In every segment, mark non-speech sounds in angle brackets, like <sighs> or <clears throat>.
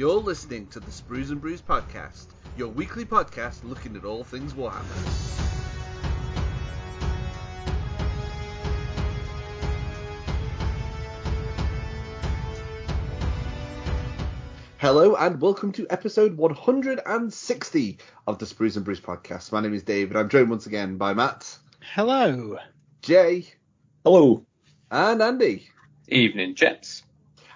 You're listening to the Sprues and Brews podcast, your weekly podcast looking at all things Warhammer. Hello and welcome to episode 160 of the Sprues and Brews podcast. My name is Dave and I'm joined once again by Matt, Hello. Jay, Hello. and Andy. Evening, gents.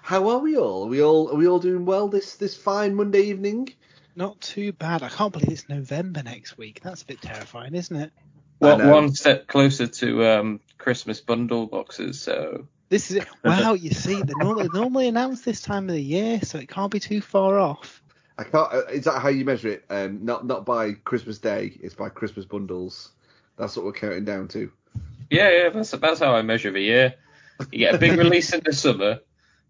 How are we all? Are we all are we all doing well this this fine Monday evening? Not too bad. I can't believe it's November next week. That's a bit terrifying, isn't it? I One, step closer to um, Christmas bundle boxes. So This is it. <laughs> Wow, you see, they normally, they normally announce this time of the year, so it can't be too far off. I can't. uh, Is that how you measure it? Um, not not by Christmas Day. It's by Christmas bundles. That's what we're counting down to. yeah, yeah, that's that's how I measure the year. You get a big <laughs> release in the summer,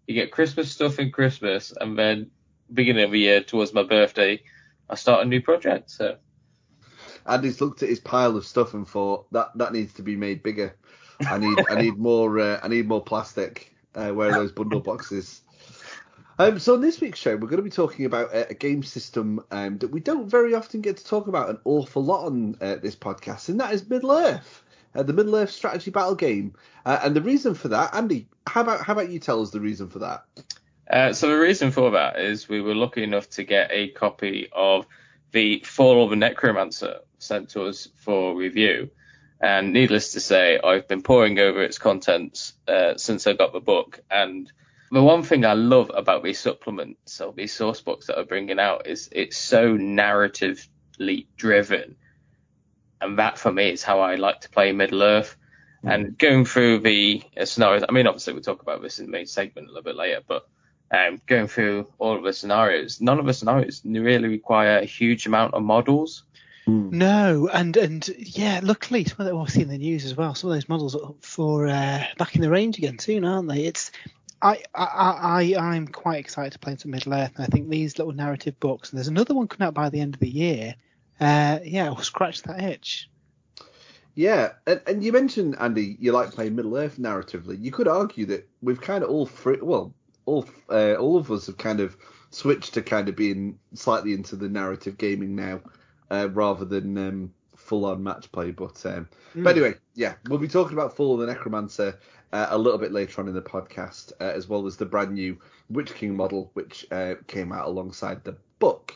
you get Christmas stuff in Christmas, and then beginning of the year towards my birthday, I start a new project. So Andy's looked at his pile of stuff and thought that that needs to be made bigger. I need I need more uh, I need more plastic. Uh, where those bundle boxes? Um, so on this week's show, we're going to be talking about a, a game system um, that we don't very often get to talk about an awful lot on uh, this podcast, and that is Middle Earth, uh, the Middle Earth strategy battle game. Uh, and the reason for that, Andy, how about how about you tell us the reason for that? Uh, so the reason for that is we were lucky enough to get a copy of the Fall of the Necromancer sent to us for review. And needless to say, I've been poring over its contents uh, since I got the book. And the one thing I love about these supplements or these source books that are bringing out is it's so narratively driven. And that for me is how I like to play Middle Earth. And going through the uh, scenarios, I mean, obviously we'll talk about this in the main segment a little bit later, but um, going through all of the scenarios, none of the scenarios really require a huge amount of models. No, and and yeah, luckily, some of that we'll see in the news as well. Some of those models are up for uh, back in the range again soon, aren't they? It's I I I I'm quite excited to play some Middle Earth, and I think these little narrative books, and there's another one coming out by the end of the year. Uh, yeah, we'll scratch that itch. Yeah, and, and you mentioned Andy, you like playing Middle Earth narratively. You could argue that we've kind of all free, well, all uh, all of us have kind of switched to kind of being slightly into the narrative gaming now, uh, rather than um, full on match play. But um, but anyway, yeah, we'll be talking about Fall of the Necromancer uh, a little bit later on in the podcast, uh, as well as the brand new Witch King model, which uh, came out alongside the book.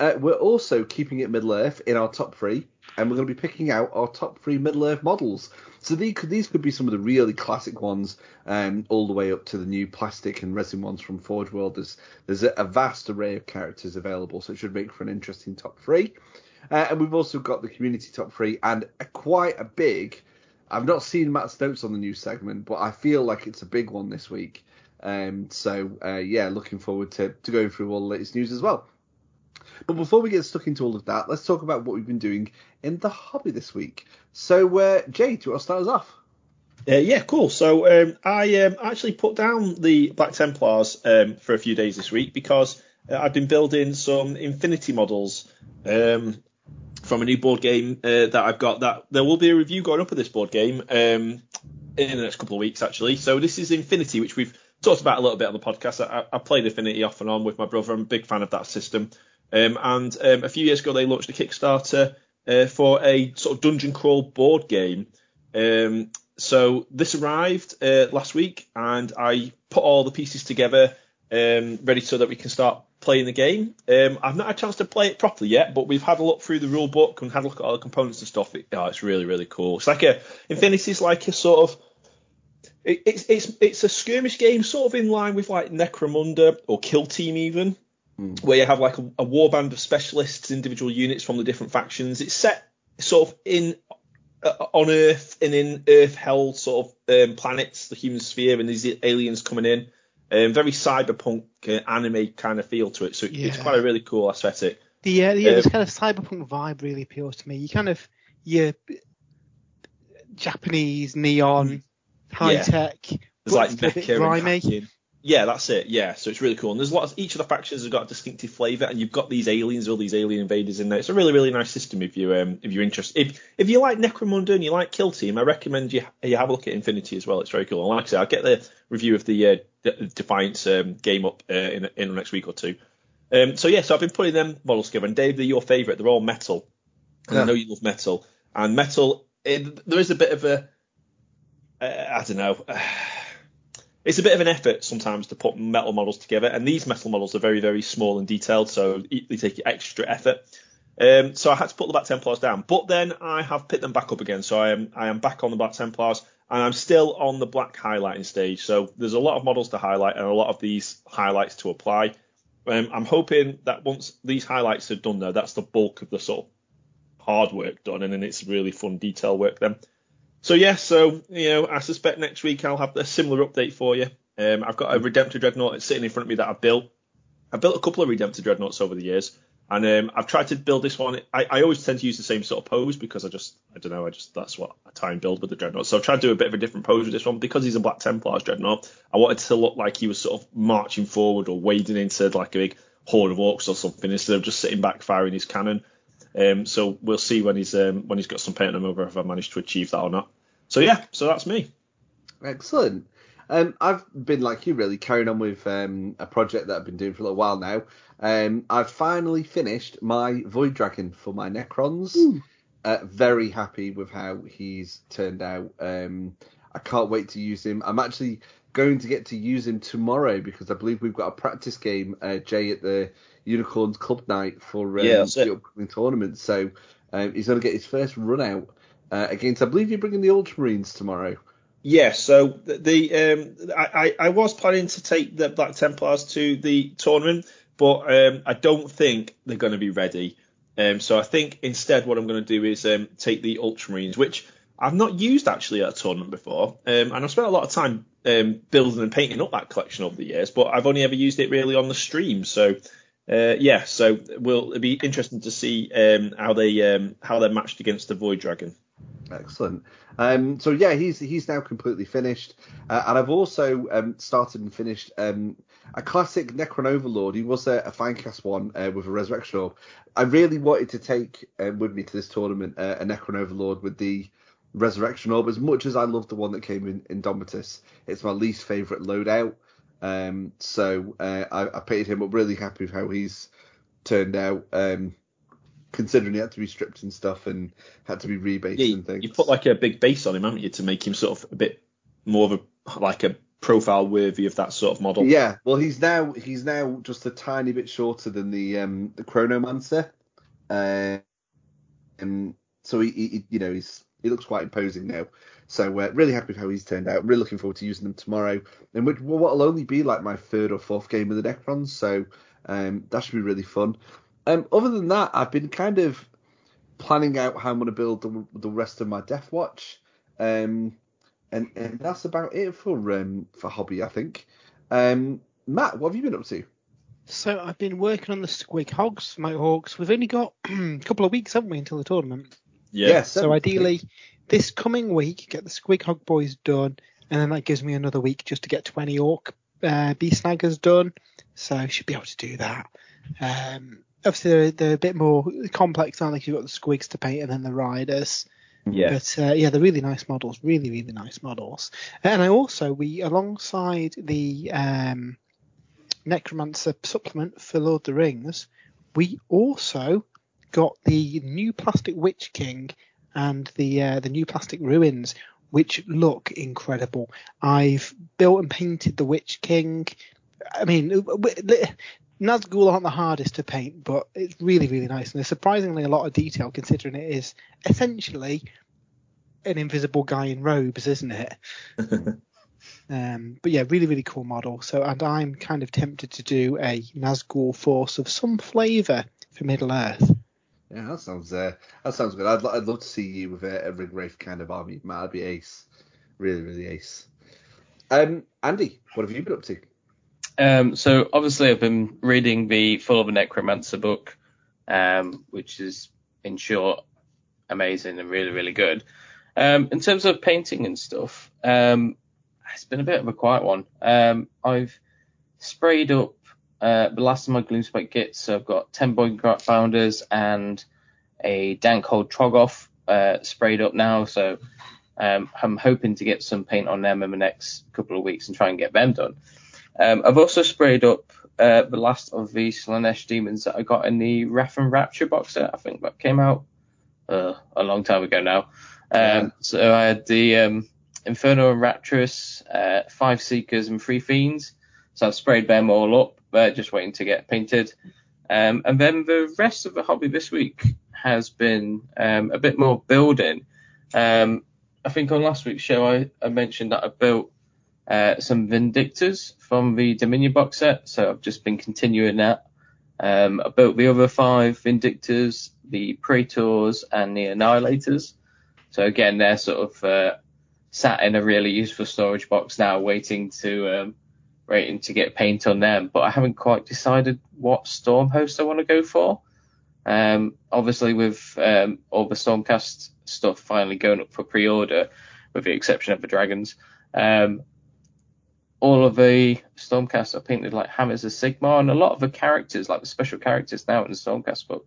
Uh, we're also keeping it Middle Earth in our top three, and we're going to be picking out our top three Middle Earth models. So these could, these could be some of the really classic ones, um, all the way up to the new plastic and resin ones from Forge World. There's, there's a, vast array of characters available, so it should make for an interesting top three. Uh, and we've also got the community top three and a, quite a big. I've not seen Matt's notes on the new segment, but I feel like it's a big one this week. Um, so uh, yeah, looking forward to, to going through all the latest news as well. But before we get stuck into all of that, let's talk about what we've been doing in the hobby this week. So, uh, Jay, do you want to start us off? Uh, yeah, cool. So um, I um, actually put down the Black Templars um, for a few days this week because uh, I've been building some Infinity models um, from a new board game uh, that I've got. That there will be a review going up of this board game um, in the next couple of weeks, actually. So this is Infinity, which we've talked about a little bit on the podcast. I, I played Infinity off and on with my brother. I'm a big fan of that system. Um, and um, a few years ago, they launched a Kickstarter uh, for a sort of dungeon crawl board game. Um, so this arrived uh, last week, and I put all the pieces together, um, ready so that we can start playing the game. Um, I've not had a chance to play it properly yet, but we've had a look through the rule book and had a look at all the components and stuff. It, oh, it's really, really cool. It's like a Infinity's like a sort of it, it's it's it's a skirmish game, sort of in line with like Necromunda or Kill Team even, where you have like a, a warband of specialists, individual units from the different factions. It's set sort of in uh, on Earth and in Earth held sort of um, planets, the human sphere, and these aliens coming in. Um, very cyberpunk uh, anime kind of feel to it, so it- it's quite a really cool aesthetic. The uh, yeah, this Um, kind of cyberpunk vibe really appeals to me. You kind of your Japanese neon, high Yeah. tech. There's like but it's a bit mecha and hacking. Yeah, that's it. Yeah, so it's really cool. And there's lots. Each of the factions has got a distinctive flavour, and you've got these aliens, all these alien invaders in there. It's a really, really nice system if you um, if you're interested. If if you like Necromunda and you like Kill Team, I recommend you you have a look at Infinity as well. It's very cool. And like I said, I'll get the review of the uh, Defiance um, game up uh, in in the next week or two. Um, so yeah, so I've been putting them models together, and Dave, they're your favourite. They're all metal, and Yeah. I know you love metal. And metal, it, there is a bit of a, uh, I don't know, <sighs> it's a bit of an effort sometimes to put metal models together, and these metal models are very, very small and detailed, so they take extra effort. Um, so I had to put the Black Templars down, but then I have picked them back up again. So I am I am back on the Black Templars, and I'm still on the black highlighting stage. So there's a lot of models to highlight and a lot of these highlights to apply. Um, I'm hoping that once these highlights are done, though, that's the bulk of the sort of hard work done, and then it's really fun detail work then. So yeah, so you know, I suspect next week I'll have a similar update for you. Um, I've got a Redemptor Dreadnought sitting in front of me that I've built. I've built a couple of Redemptor Dreadnoughts over the years, and um, I've tried to build this one. I, I always tend to use the same sort of pose because I just, I don't know, I just that's what I try and build with the Dreadnought. So I've tried to do a bit of a different pose with this one because he's a Black Templars Dreadnought. I wanted to look like he was sort of marching forward or wading into like a big horde of orcs or something instead of just sitting back firing his cannon. Um, so we'll see when he's um, when he's got some paint on him over if I manage to achieve that or not. So yeah, so that's me. Excellent. Um, I've been like you, really carrying on with um, a project that I've been doing for a little while now. Um, I've finally finished my Void Dragon for my Necrons. Uh, very happy with how he's turned out. Um, I can't wait to use him. I'm actually going to get to use him tomorrow because I believe we've got a practice game, uh, Jay, at the Unicorns Club night for um, Yeah, the upcoming tournament. So um, he's going to get his first run out uh, against. I believe you're bringing the Ultramarines tomorrow. Yeah, so the, um, I, I was planning to take the Black Templars to the tournament, but um, I don't think they're going to be ready. Um, so I think instead what I'm going to do is um, take the Ultramarines, which I've not used actually at a tournament before, um, and I've spent a lot of time um, building and painting up that collection over the years, but I've only ever used it really on the stream. So uh, yeah, so will it'll be interesting to see um, how they um, how they're matched against the Void Dragon. Excellent. Um, so yeah, he's he's now completely finished, uh, and I've also um, started and finished um, a classic Necron Overlord. He was a, a Finecast one uh, with a Resurrection Orb. I really wanted to take um, with me to this tournament uh, a Necron Overlord with the Resurrection Orb. As much as I love the one that came in Indomitus, it's my least favourite loadout. Um, so uh, I, I painted him up. Really happy with how he's turned out. Um, considering he had to be stripped and stuff and had to be rebased Yeah, and things. you put like a big base on him, haven't you, to make him sort of a bit more of a like a profile worthy of that sort of model. Yeah, well, he's now he's now just a tiny bit shorter than the um the Chronomancer, uh, um, so he, he you know he's he looks quite imposing now. So uh, really happy with how he's turned out. Really looking forward to using them tomorrow, and which well, what'll only be like my third or fourth game of the Necrons. So um, that should be really fun. Um, other than that, I've been kind of planning out how I'm going to build the, the rest of my Death Watch. Um, and and that's about it for um for hobby, I think. Um, Matt, what have you been up to? So I've been working on the Squig Hogs for my Orks. We've only got <clears throat> a couple of weeks, haven't we, until the tournament? Yeah. Yes. So ideally, this coming week, get the Squig Hog boys done, and then that gives me another week just to get 20 Orc uh, Beast Snaggas done. So I should be able to do that. Um, obviously, they're, they're a bit more complex, aren't they? 'cause You've got the Squigs to paint and then the Riders. Yeah. But uh, yeah, they're really nice models, really, really nice models. And I also, we alongside the um, Necromancer supplement for Lord of the Rings, we also got the new Plastic Witch King and the uh, the new Plastic Ruins, which look incredible. I've built and painted the Witch King. I mean, Nazgul aren't the hardest to paint, but it's really, really nice. And there's surprisingly a lot of detail considering it is essentially an invisible guy in robes, isn't it? <laughs> Um, but yeah, really, really cool model. So, and I'm kind of tempted to do a Nazgul force of some flavour for Middle Earth. Yeah, that sounds uh, that sounds good. I'd, I'd love to see you with a, a Ringwraith kind of army. Matt, that'd be ace. Really, really ace. Um, Andy, what have you been up to? Um, so obviously I've been reading the Fall of a Necromancer book, um, which is in short amazing and really really good. Um, in terms of painting and stuff, um, it's been a bit of a quiet one. Um, I've sprayed up uh, the last of my Gloomspite kits. So I've got 10 Boingrot Bounderz and a Dankhold Troggoth uh, sprayed up now. So um, I'm hoping to get some paint on them in the next couple of weeks and try and get them done. Um, I've also sprayed up uh, the last of the Slaanesh demons that I got in the Wrath and Rapture box set. I think that came out uh, a long time ago now. Um, Yeah. So I had the um, Infernal Enrapturess, uh, five Seekers and three Fiends. So I've sprayed them all up. They're just waiting to get painted. Um, and then the rest of the hobby this week has been um, a bit more building. Um, I think on last week's show I, I mentioned that I built uh, some Vindictors from the Dominion box set, so I've just been continuing that. Um, I built the other five Vindictors, the Praetors, and the Annihilators. So again, they're sort of uh, sat in a really useful storage box now, waiting to um, waiting to get paint on them. But I haven't quite decided what Storm host I want to go for. Um, obviously, with um, all the Stormcast stuff finally going up for pre-order, with the exception of the Dragons, um, all of the Stormcast are painted like Hammers of Sigmar, and a lot of the characters, like the special characters now in the Stormcast book,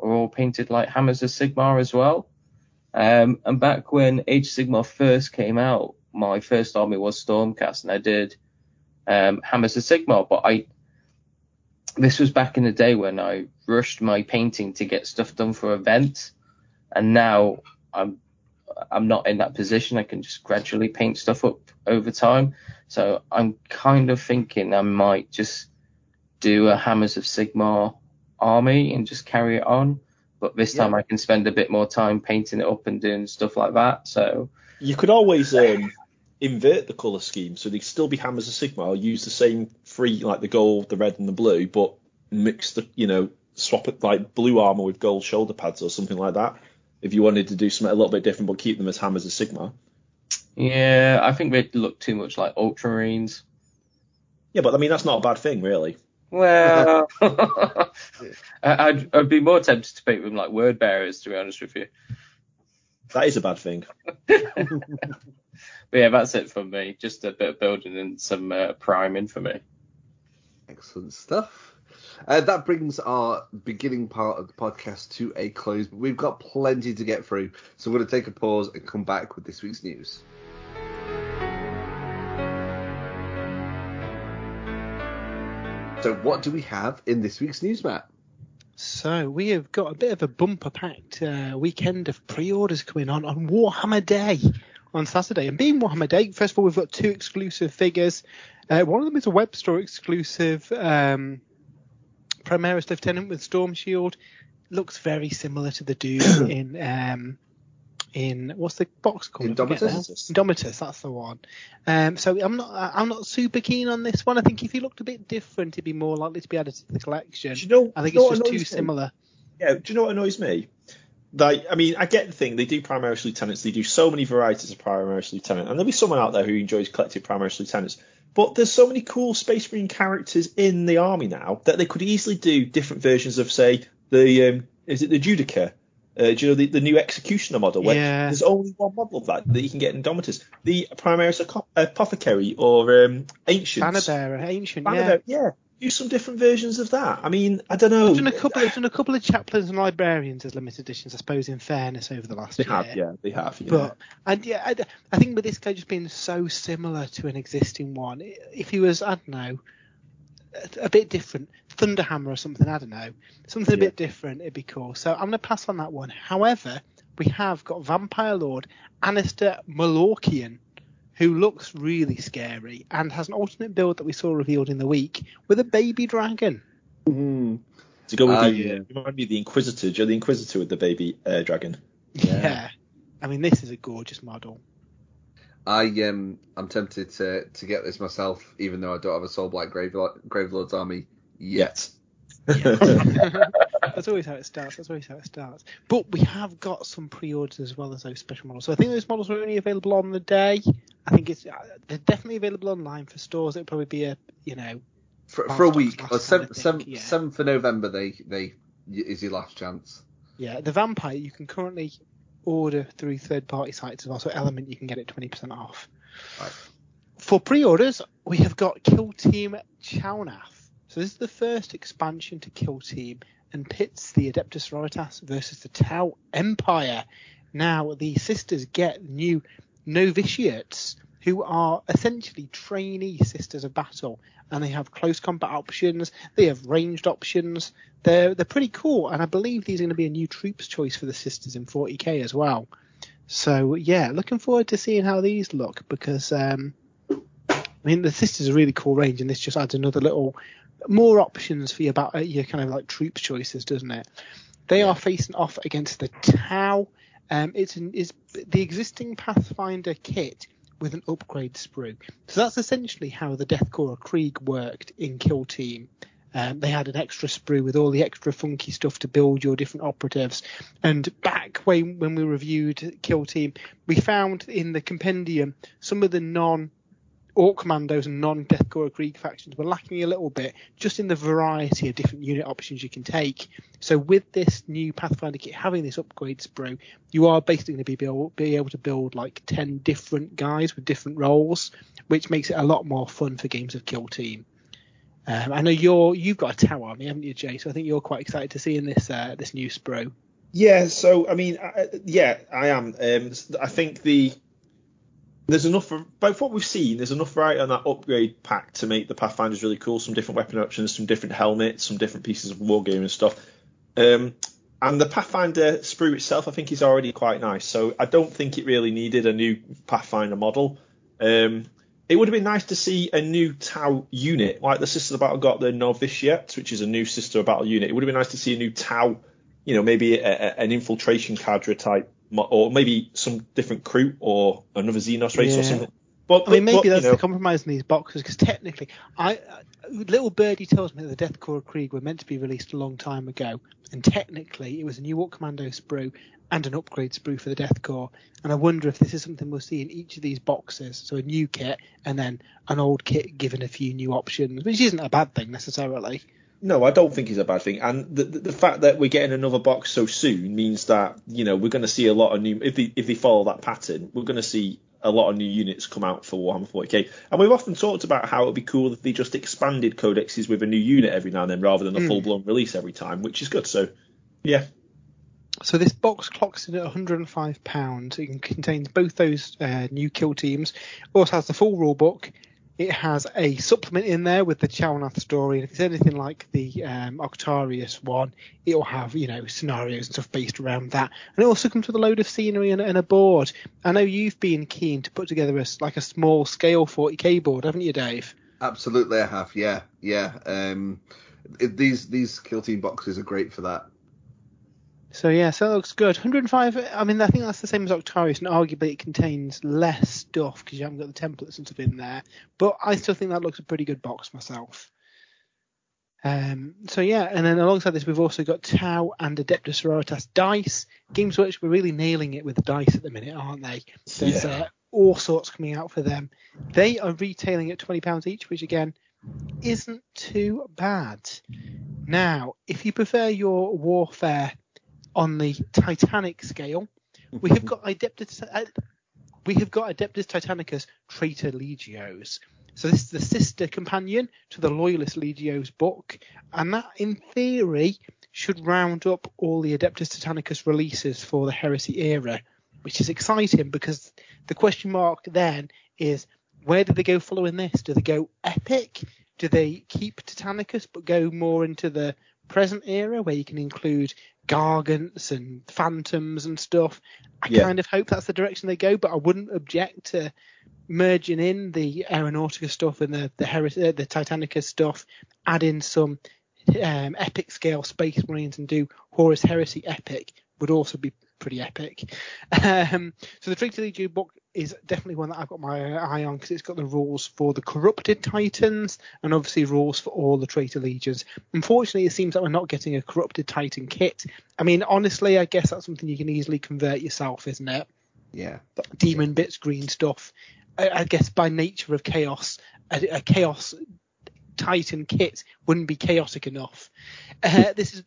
are all painted like Hammers of Sigmar as well. Um, and back when Age of Sigmar first came out, my first army was Stormcast, and I did um, Hammers of Sigmar, but I this was back in the day when I rushed my painting to get stuff done for events, and now I'm I'm not in that position. I can just gradually paint stuff up over time. So I'm kind of thinking I might just do a Hammers of Sigmar army and just carry it on. But this time Yeah. I can spend a bit more time painting it up and doing stuff like that. So You could always um, invert the colour scheme, so they could still be Hammers of Sigmar, or use the same three, like the gold, the red, and the blue, but mix the, you know, swap it like blue armor with gold shoulder pads or something like that. If you wanted to do something a little bit different, but keep them as Hammers as Sigmar. yeah, I think they look too much like Ultramarines. Yeah, but I mean that's not a bad thing, really. Well, <laughs> <laughs> I- I'd, I'd be more tempted to paint them like word bearers, to be honest with you. That is a bad thing. <laughs> But yeah, that's it from me. Just a bit of building and some uh, priming for me. Excellent stuff. Uh, that brings our beginning part of the podcast to a close, but we've got plenty to get through, so we're going to take a pause and come back with this week's news. So, what do we have in this week's news, Matt? So we have got a bit of a bumper packed uh, weekend of pre-orders coming on on Warhammer Day on Saturday. And being Warhammer Day, first of all, we've got two exclusive figures. Uh, one of them is a web store exclusive um, Primaris Lieutenant with Storm Shield. Looks very similar to the dude <coughs> in um, in what's the box called? I. Indomitus? Indomitus, that's the one. Um, so I'm not I'm not super keen on this one. I think if he looked a bit different, he'd be more likely to be added to the collection. Do you know? I think do it's just too me? similar. Yeah, do you know what annoys me? Like, I mean, I get the thing. They do Primaris Lieutenants. They do so many varieties of Primaris Lieutenant, and there'll be someone out there who enjoys collecting Primaris Lieutenants. But there's so many cool Space Marine characters in the army now that they could easily do different versions of, say, the um, is it the Judiciar? Uh, do you know the, the new Executioner model? Where Yeah. There's only one model of that that you can get Indomitus. The Primaris Apothecary or um, Ancients. Banner ancient, yeah. Yeah. Do some different versions of that. I mean, I don't know. I've done a couple. I've done a couple of chaplains and librarians as limited editions, I suppose. In fairness, over the last They year. have, yeah, they have. Yeah. But and yeah, I, I think with this guy just being so similar to an existing one, if he was, I don't know, a, a bit different, Thunderhammer or something, I don't know, something a Yeah. bit different, it'd be cool. So I'm going to pass on that one. However, we have got Vampire Lord Anasta Malkorion, who looks really scary and has an alternate build that we saw revealed in the week with a baby dragon. Mm. To go with Ah, the, yeah. uh, remind me of the Inquisitor. Joe, the Inquisitor with the baby uh, dragon. Yeah. I mean, this is a gorgeous model. I um, I'm tempted to to get this myself, even though I don't have a Soulblight Gravelord, Gravelord's army yet. <laughs> <laughs> That's always how it starts. That's always how it starts. But we have got some pre-orders as well as those special models. So I think those models are only available on the day. I think it's uh, they're definitely available online for stores. It'll probably be a you know For, for a week, or seventh, seventh, yeah. seventh of November, they they is your last chance. yeah the vampire you can currently order through third-party sites as well. So Element you can get it 20% off. Right. For pre-orders, we have got Kill Team Chalnath. So this is the first expansion to Kill Team and pits the Adeptus Sororitas versus the Tau Empire. Now the sisters get new novitiates who are essentially trainee sisters of battle, and they have close combat options. They have ranged options. They're they're pretty cool, and I believe these are going to be a new troops choice for the sisters in 40k as well. So yeah, looking forward to seeing how these look because um, I mean the sisters are really cool range, and this just adds another little more options for your about your kind of like troops choices, doesn't it? They are facing off against the Tau. Um, it's an, is the existing Pathfinder kit with an upgrade sprue. So that's essentially how the Death Korps Krieg worked in Kill Team. Um, they had an extra sprue with all the extra funky stuff to build your different operatives. And back when, when we reviewed Kill Team, we found in the compendium some of the non Orc Commandos and non-Death Korps Krieg factions were lacking a little bit just in the variety of different unit options you can take. So with this new Pathfinder kit having this upgrade sprue, you are basically going to be able, be able to build like 10 different guys with different roles, which makes it a lot more fun for games of Kill Team. Um, I know you're you've got a Tau army, haven't you, Jay? So I think you're quite excited to see in this uh, this new sprue. Yeah, so I mean, I, yeah, I am. Um, I think the there's enough for both what we've seen. There's enough variety on that upgrade pack to make the Pathfinders really cool. Some different weapon options, some different helmets, some different pieces of wargaming stuff. Um, and the Pathfinder sprue itself, I think, is already quite nice. So I don't think it really needed a new Pathfinder model. Um, it would have been nice to see a new Tau unit, like the Sister of Battle got the Novitiate, which is a new Sister of Battle unit. It would have been nice to see a new Tau, you know, maybe a, a, an infiltration cadre type or maybe some different crew or another Xenos race yeah. or something. But, I mean, maybe but, that's you know, the compromise in these boxes because technically, I uh, little birdie tells me that the Death Korps Krieg were meant to be released a long time ago, and technically it was a new Orc Commando sprue and an upgrade sprue for the Death Korps. And I wonder if this is something we'll see in each of these boxes. So a new kit and then an old kit given a few new options, which isn't a bad thing necessarily. No, I don't think it's a bad thing. And the, the, the fact that we're getting another box so soon means that you know we're going to see a lot of new. If they if they follow that pattern, we're going to see a lot of new units come out for Warhammer 40k. And we've often talked about how it would be cool if they just expanded codexes with a new unit every now and then rather than a mm. full blown release every time, which is good. So, yeah. So this box clocks in at 105 pounds. It contains both those uh, new kill teams. Also has the full rule book it has a supplement in there with the Chalnath story, if it's anything like the um, Octarius one, it'll have you know scenarios and stuff based around that. And it also comes with a load of scenery and, and a board. I know you've been keen to put together a, like a small scale 40k board, haven't you, Dave? Absolutely, I have. Yeah, yeah. Um, it, these these kill team boxes are great for that. So yeah, so it looks good. 105. I mean, I think that's the same as Octarius, and arguably it contains less stuff because you haven't got the templates and stuff in there. But I still think that looks a pretty good box myself. Um, so yeah, and then alongside this, we've also got Tau and Adeptus Sororitas dice. Games Workshop are really nailing it with the dice at the minute, aren't they? There's yeah. uh, all sorts coming out for them. They are retailing at twenty pounds each, which again isn't too bad. Now, if you prefer your warfare on the Titanic scale, we have got Adeptus, uh, we have got Adeptus Titanicus Traitor Legios. So this is the sister companion to the Loyalist Legios book, and that, in theory, should round up all the Adeptus Titanicus releases for the Heresy era, which is exciting because the question mark then is where do they go following this? Do they go epic? Do they keep Titanicus but go more into the present era where you can include gargants and phantoms and stuff. I yeah. kind of hope that's the direction they go, but I wouldn't object to merging in the Aeronautica stuff and the the, Her- uh, the Titanica stuff, add in some um, epic scale Space Marines and do Horus Heresy epic would also be pretty epic. <laughs> Um, so the Traitor Legion book is definitely one that I've got my eye on because it's got the rules for the corrupted titans and obviously rules for all the traitor legions. Unfortunately, it seems that we're not getting a corrupted titan kit. I mean, honestly, I guess that's something you can easily convert yourself, isn't it? Yeah. Demon bits, green stuff. I, I guess by nature of chaos, a, a, chaos Titan kit wouldn't be chaotic enough. Uh, this is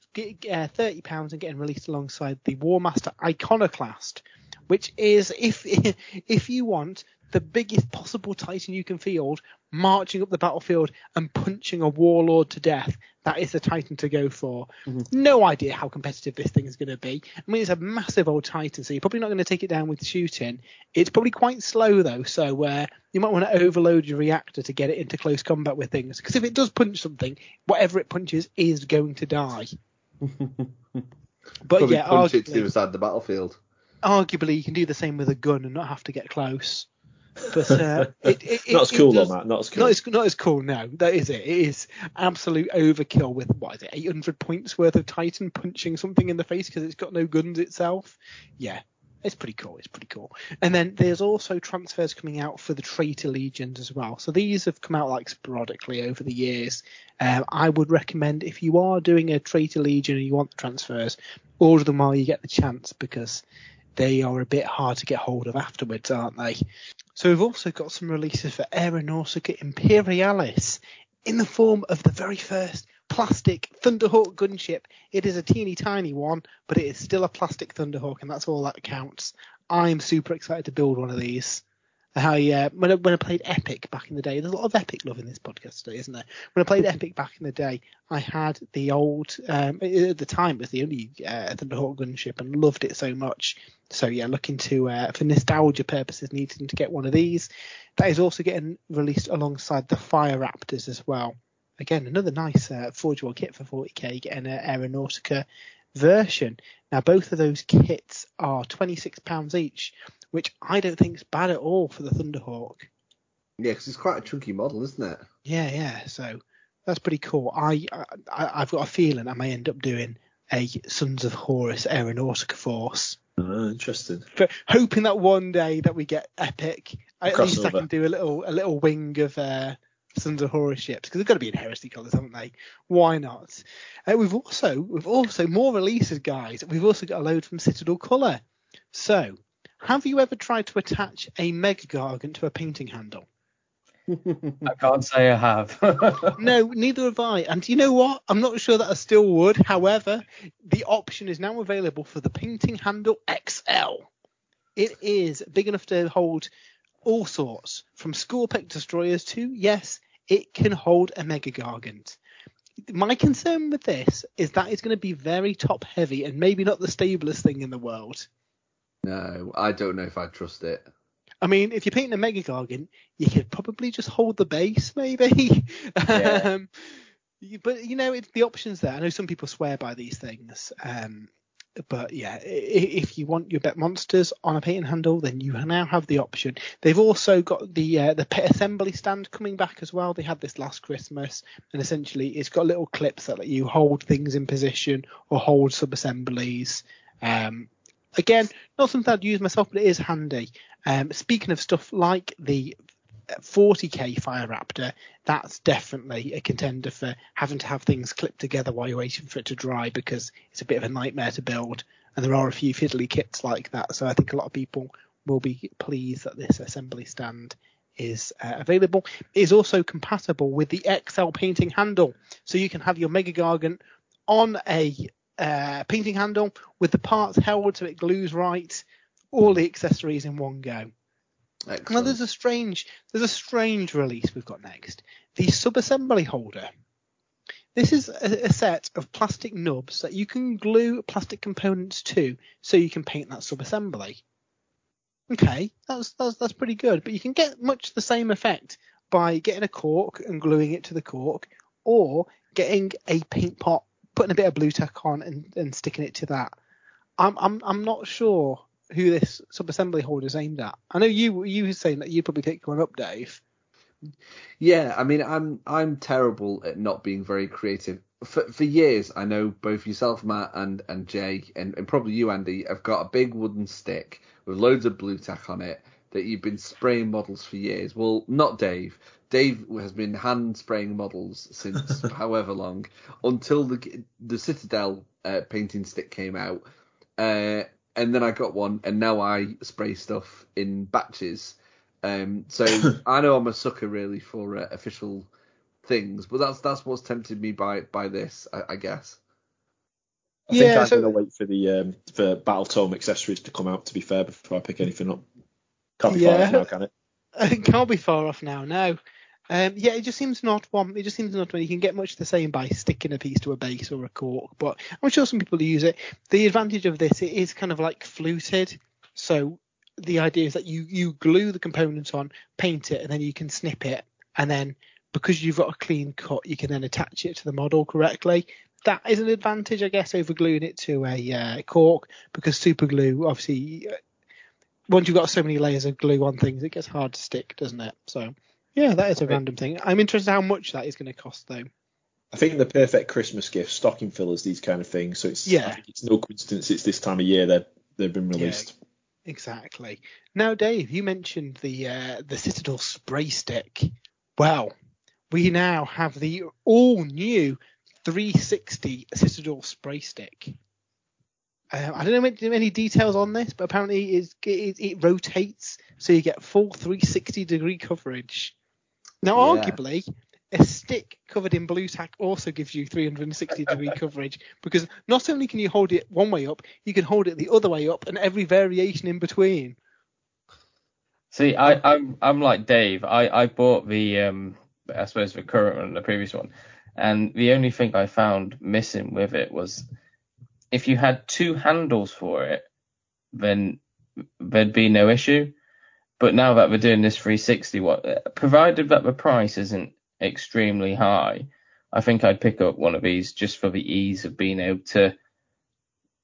uh, thirty pounds and getting released alongside the Warmaster Iconoclast, which is if <laughs> if you want the biggest possible Titan you can field, marching up the battlefield and punching a warlord to death. That is the Titan to go for. Mm-hmm. No idea how competitive this thing is going to be. I mean, it's a massive old Titan, so you're probably not going to take it down with shooting. It's probably quite slow though, so uh, you might want to overload your reactor to get it into close combat with things. Because if it does punch something, whatever it punches is going to die. <laughs> but probably yeah, punch arguably, it to the other side of the battlefield. Arguably, you can do the same with a gun and not have to get close. But uh, <laughs> it, it, not as cool does, on that. Not as cool. Not as, not as cool. No, that is it. It is absolute overkill with what is it, 800 points worth of Titan punching something in the face because it's got no guns itself. Yeah, it's pretty cool. It's pretty cool. And then there's also transfers coming out for the Traitor Legions as well. So these have come out like sporadically over the years. Um, I would recommend if you are doing a Traitor Legion and you want the transfers, order them while you get the chance because they are a bit hard to get hold of afterwards, aren't they? So we've also got some releases for Aeronautica Imperialis in the form of the very first plastic Thunderhawk gunship. It is a teeny tiny one, but it is still a plastic Thunderhawk, and that's all that counts. I'm super excited to build one of these. I uh, when I, when I played Epic back in the day, there's a lot of Epic love in this podcast today, isn't there? When I played <laughs> Epic back in the day, I had the old um, at the time it was the only uh, Thunderhawk gunship and loved it so much. So yeah, looking to uh, for nostalgia purposes, needing to get one of these. That is also getting released alongside the Fire Raptors as well. Again, another nice uh, forgeable kit for 40k, getting an Aeronautica version. Now both of those kits are £26 each which I don't think is bad at all for the Thunderhawk. Yeah, because it's quite a chunky model, isn't it? Yeah, yeah. So that's pretty cool. I, I have got a feeling I may end up doing a Sons of Horus Aeronautica Force. Oh, interesting. But hoping that one day that we get epic, at least I can do a little a little wing of uh, Sons of Horus ships because they've got to be in Heresy colours, haven't they? Why not? Uh, we've also we've also more releases, guys. We've also got a load from Citadel Colour. So have you ever tried to attach a Mega Gargant to a painting handle? I can't say I have. <laughs> no, neither have I. And you know what? I'm not sure that I still would. However, the option is now available for the Painting Handle XL. It is big enough to hold all sorts, from school pick destroyers to, yes, it can hold a Mega Gargant. My concern with this is that it's going to be very top heavy and maybe not the stablest thing in the world. No, I don't know if I trust it. I mean, if you're painting a Mega Gargant, you could probably just hold the base, maybe. <laughs> Yeah. um, but you know, it's the options there. I know some people swear by these things. Um, but yeah, if you want your bet monsters on a painting handle, then you now have the option. They've also got the uh, the pet assembly stand coming back as well. They had this last Christmas, and essentially it's got little clips that let you hold things in position or hold sub assemblies. Um, again, not something I'd use myself, but it is handy. Um, speaking of stuff like the 40k Fire Raptor, that's definitely a contender for having to have things clipped together while you're waiting for it to dry because it's a bit of a nightmare to build. And there are a few fiddly kits like that, so I think a lot of people will be pleased that this assembly stand is uh, available. It is also compatible with the XL painting handle, so you can have your Mega Gargant on a uh, painting handle with the parts held so it glues right, all the accessories in one go. Excellent. Now there's a strange there's a strange release we've got next. The sub-assembly holder. This is a, a, set of plastic nubs that you can glue plastic components to, so you can paint that sub-assembly. Okay, that's that's that's pretty good, but you can get much the same effect by getting a cork and gluing it to the cork, or getting a paint pot putting a bit of blue Tack on and, and sticking it to that. I'm I'm I'm not sure who this sub assembly holder is aimed at. I know you you were saying that you'd probably pick one up, Dave. Yeah, I mean I'm I'm terrible at not being very creative. For for years, I know both yourself, Matt, and and Jay, and, and probably you, Andy, have got a big wooden stick with loads of blue Tack on it that you've been spraying models for years. Well, not Dave. Dave has been hand spraying models since <laughs> however long until the the Citadel uh, painting stick came out, uh, and then I got one, and now I spray stuff in batches. Um, so <laughs> I know I'm a sucker really for uh, official things, but that's that's what's tempted me by by this, I, I guess. I yeah, think I'm so... gonna wait for the um, for Battle Tome accessories to come out. To be fair, before I pick anything up, can't be yeah. far now, can it? it <laughs> can't be far off now. No. Um, yeah, it just seems not one. It just seems not one. You can get much the same by sticking a piece to a base or a cork, but I'm sure some people use it. The advantage of this, it is kind of like fluted. So the idea is that you you glue the component on, paint it, and then you can snip it, and then because you've got a clean cut, you can then attach it to the model correctly. That is an advantage, I guess, over gluing it to a uh, cork because super glue, obviously, once you've got so many layers of glue on things, it gets hard to stick, doesn't it? So yeah, that is a random thing. I'm interested how much that is going to cost though. I think the perfect Christmas gift, stocking fillers, these kind of things. So it's yeah. it's no coincidence it's this time of year that they've been released. Yeah, exactly. Now, Dave, you mentioned the uh, the Citadel spray stick. Well, we now have the all new 360 Citadel spray stick. Uh, I don't know any details on this, but apparently it, it, it, rotates so you get full 360 degree coverage. Now, yeah. arguably, a stick covered in blue tack also gives you 360 degree <laughs> coverage because not only can you hold it one way up, you can hold it the other way up and every variation in between. See, I, am I'm, I'm like Dave. I, I bought the um, I suppose the current one, the previous one, and the only thing I found missing with it was if you had two handles for it, then there'd be no issue. But now that we're doing this 360, what provided that the price isn't extremely high, I think I'd pick up one of these just for the ease of being able to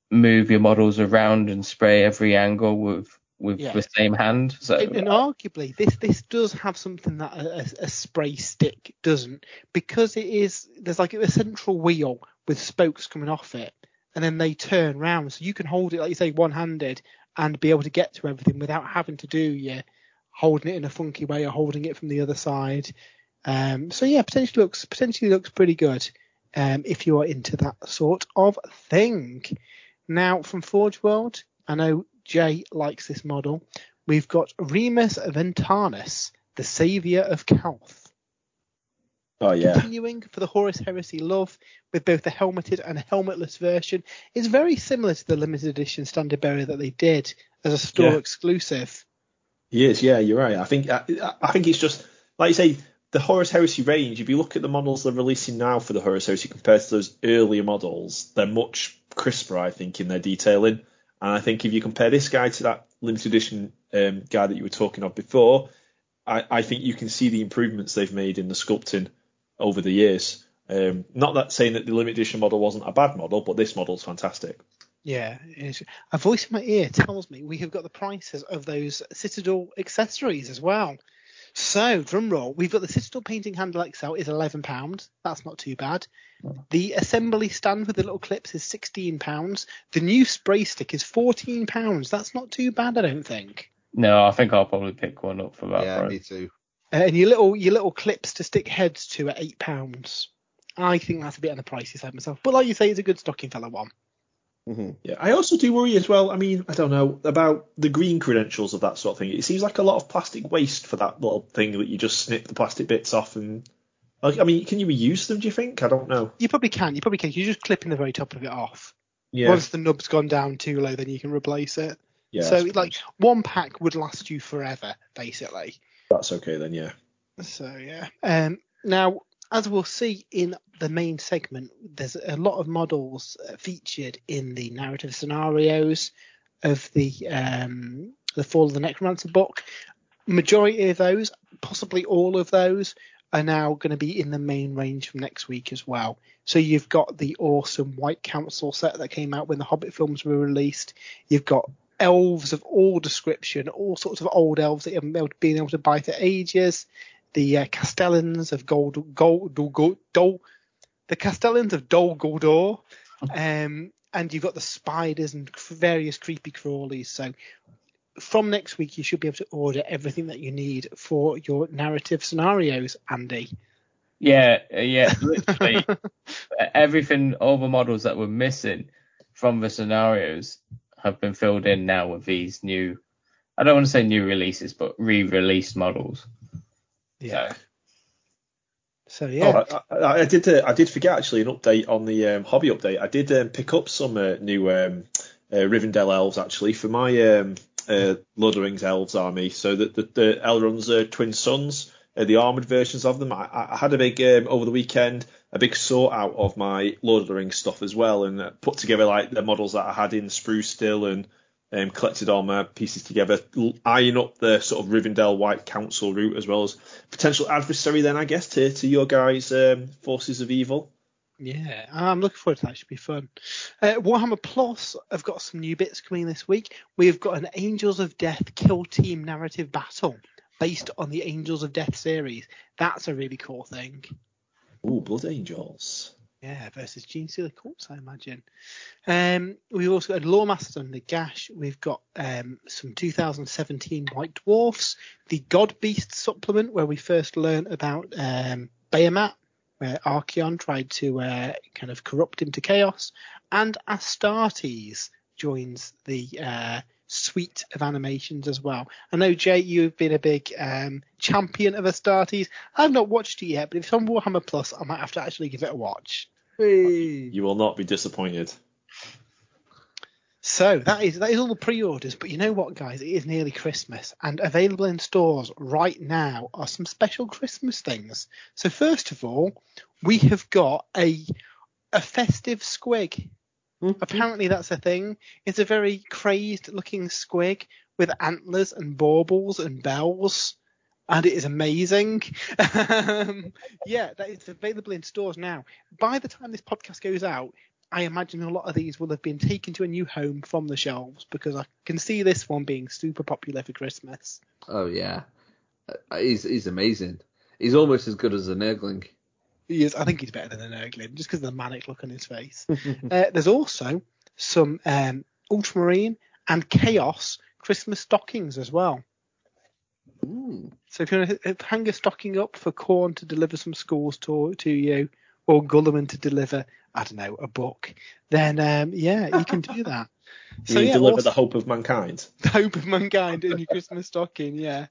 move your models around and spray every angle with with yeah. the same hand. So and, and, arguably, this this does have something that a, a, spray stick doesn't, because it is there's like a central wheel with spokes coming off it, and then they turn round, so you can hold it like you say one handed and be able to get to everything without having to do yeah holding it in a funky way or holding it from the other side. Um, so yeah, potentially looks potentially looks pretty good um, if you are into that sort of thing. Now from Forge World, I know Jay likes this model. We've got Remus Ventanus, the Saviour of Calth. Oh yeah. Continuing for the Horus Heresy love with both the helmeted and helmetless version. is very similar to the limited edition standard bearer that they did as a store yeah. exclusive. Yes, yeah, you're right. I think I, I think it's just like you say the Horus Heresy range. If you look at the models they're releasing now for the Horus Heresy compared to those earlier models, they're much crisper, I think, in their detailing. And I think if you compare this guy to that limited edition um, guy that you were talking of before, I, I, think you can see the improvements they've made in the sculpting over the years. Um, not that saying that the limited edition model wasn't a bad model, but this model's fantastic. Yeah, a voice in my ear tells me we have got the prices of those Citadel accessories as well. So, drum roll, we've got the Citadel Painting Handle XL is £11. That's not too bad. The assembly stand with the little clips is £16. The new spray stick is £14. That's not too bad, I don't think. No, I think I'll probably pick one up for that. Yeah, price. me too. And your little your little clips to stick heads to at eight pounds. I think that's a bit on the pricey side myself. But like you say, it's a good stocking fella one. Mm-hmm. Yeah, I also do worry as well. I mean, I don't know about the green credentials of that sort of thing. It seems like a lot of plastic waste for that little thing that you just snip the plastic bits off and. Like, I mean, can you reuse them? Do you think? I don't know. You probably can. You probably can. You're just clipping the very top of it off. Yeah. Once the nub's gone down too low, then you can replace it. Yeah. So like one pack would last you forever, basically. That's okay then, yeah. So yeah. Um, now as we'll see in the main segment, there's a lot of models uh, featured in the narrative scenarios of the um, the Fall of the Necromancer book. Majority of those, possibly all of those, are now going to be in the main range from next week as well. So you've got the awesome White Council set that came out when the Hobbit films were released. You've got elves of all description, all sorts of old elves that you haven't been able to buy for ages the uh, Castellans of Gold, Gold, Gold, Dol, the Castellans of Dol Guldur, <laughs> um, and you've got the spiders and various creepy crawlies. So from next week, you should be able to order everything that you need for your narrative scenarios, Andy. Yeah, uh, yeah, <laughs> literally everything, all the models that were missing from the scenarios have been filled in now with these new. I don't want to say new releases, but re-released models. Yeah. So, yeah. Oh, I, I, did. Uh, I did forget actually an update on the um, hobby update. I did um, pick up some uh, new um, uh, Rivendell elves actually for my um, uh, Lord of the Rings Elves army. So the, the, the Elrond's uh, twin sons, uh, the armored versions of them. I, I had a big um, over the weekend, a big sort out of my Lord of the Rings stuff as well, and uh, put together like the models that I had in sprues Still and um, collected all my pieces together, eyeing up the sort of Rivendell White Council route as well as potential adversary. Then I guess to to your guys' um, forces of evil. Yeah, I'm looking forward to that. Should be fun. Uh, Warhammer Plus have got some new bits coming this week. We've got an Angels of Death kill team narrative battle based on the Angels of Death series. That's a really cool thing. Ooh, Blood Angels. Yeah, versus Genestealer Cults, I imagine. Um, we've also got Loremasters the Gash. We've got um, some 2017 White Dwarfs, the God Beast supplement, where we first learn about um, Behemat, where Archaon tried to uh, kind of corrupt him to chaos, and Astartes joins the uh, suite of animations as well. I know Jay, you've been a big um, champion of Astartes. I've not watched it yet, but if it's on Warhammer Plus, I might have to actually give it a watch. You will not be disappointed. So that is that is all the pre-orders. But you know what, guys? It is nearly Christmas, and available in stores right now are some special Christmas things. So first of all, we have got a a festive squig. Mm-hmm. Apparently that's a thing. It's a very crazed looking squig with antlers and baubles and bells and it is amazing. um, yeah, that is available in stores now. By the time this podcast goes out, I imagine a lot of these will have been taken to a new home from the shelves because I can see this one being super popular for Christmas. Oh yeah, uh, he's he's amazing. He's almost as good as a Nurgling. He is. I think he's better than a Nurgling just because of the manic look on his face. <laughs> uh, there's also some um, Ultramarine and Chaos Christmas stockings as well. Ooh. So if you want to hang a stocking up for Khorne to deliver some scores to to you, or Guilliman to deliver, I don't know, a book, then um, yeah, you can do that. <laughs> so you yeah, deliver also, the hope of mankind. <laughs> The hope of mankind in your Christmas stocking, yeah,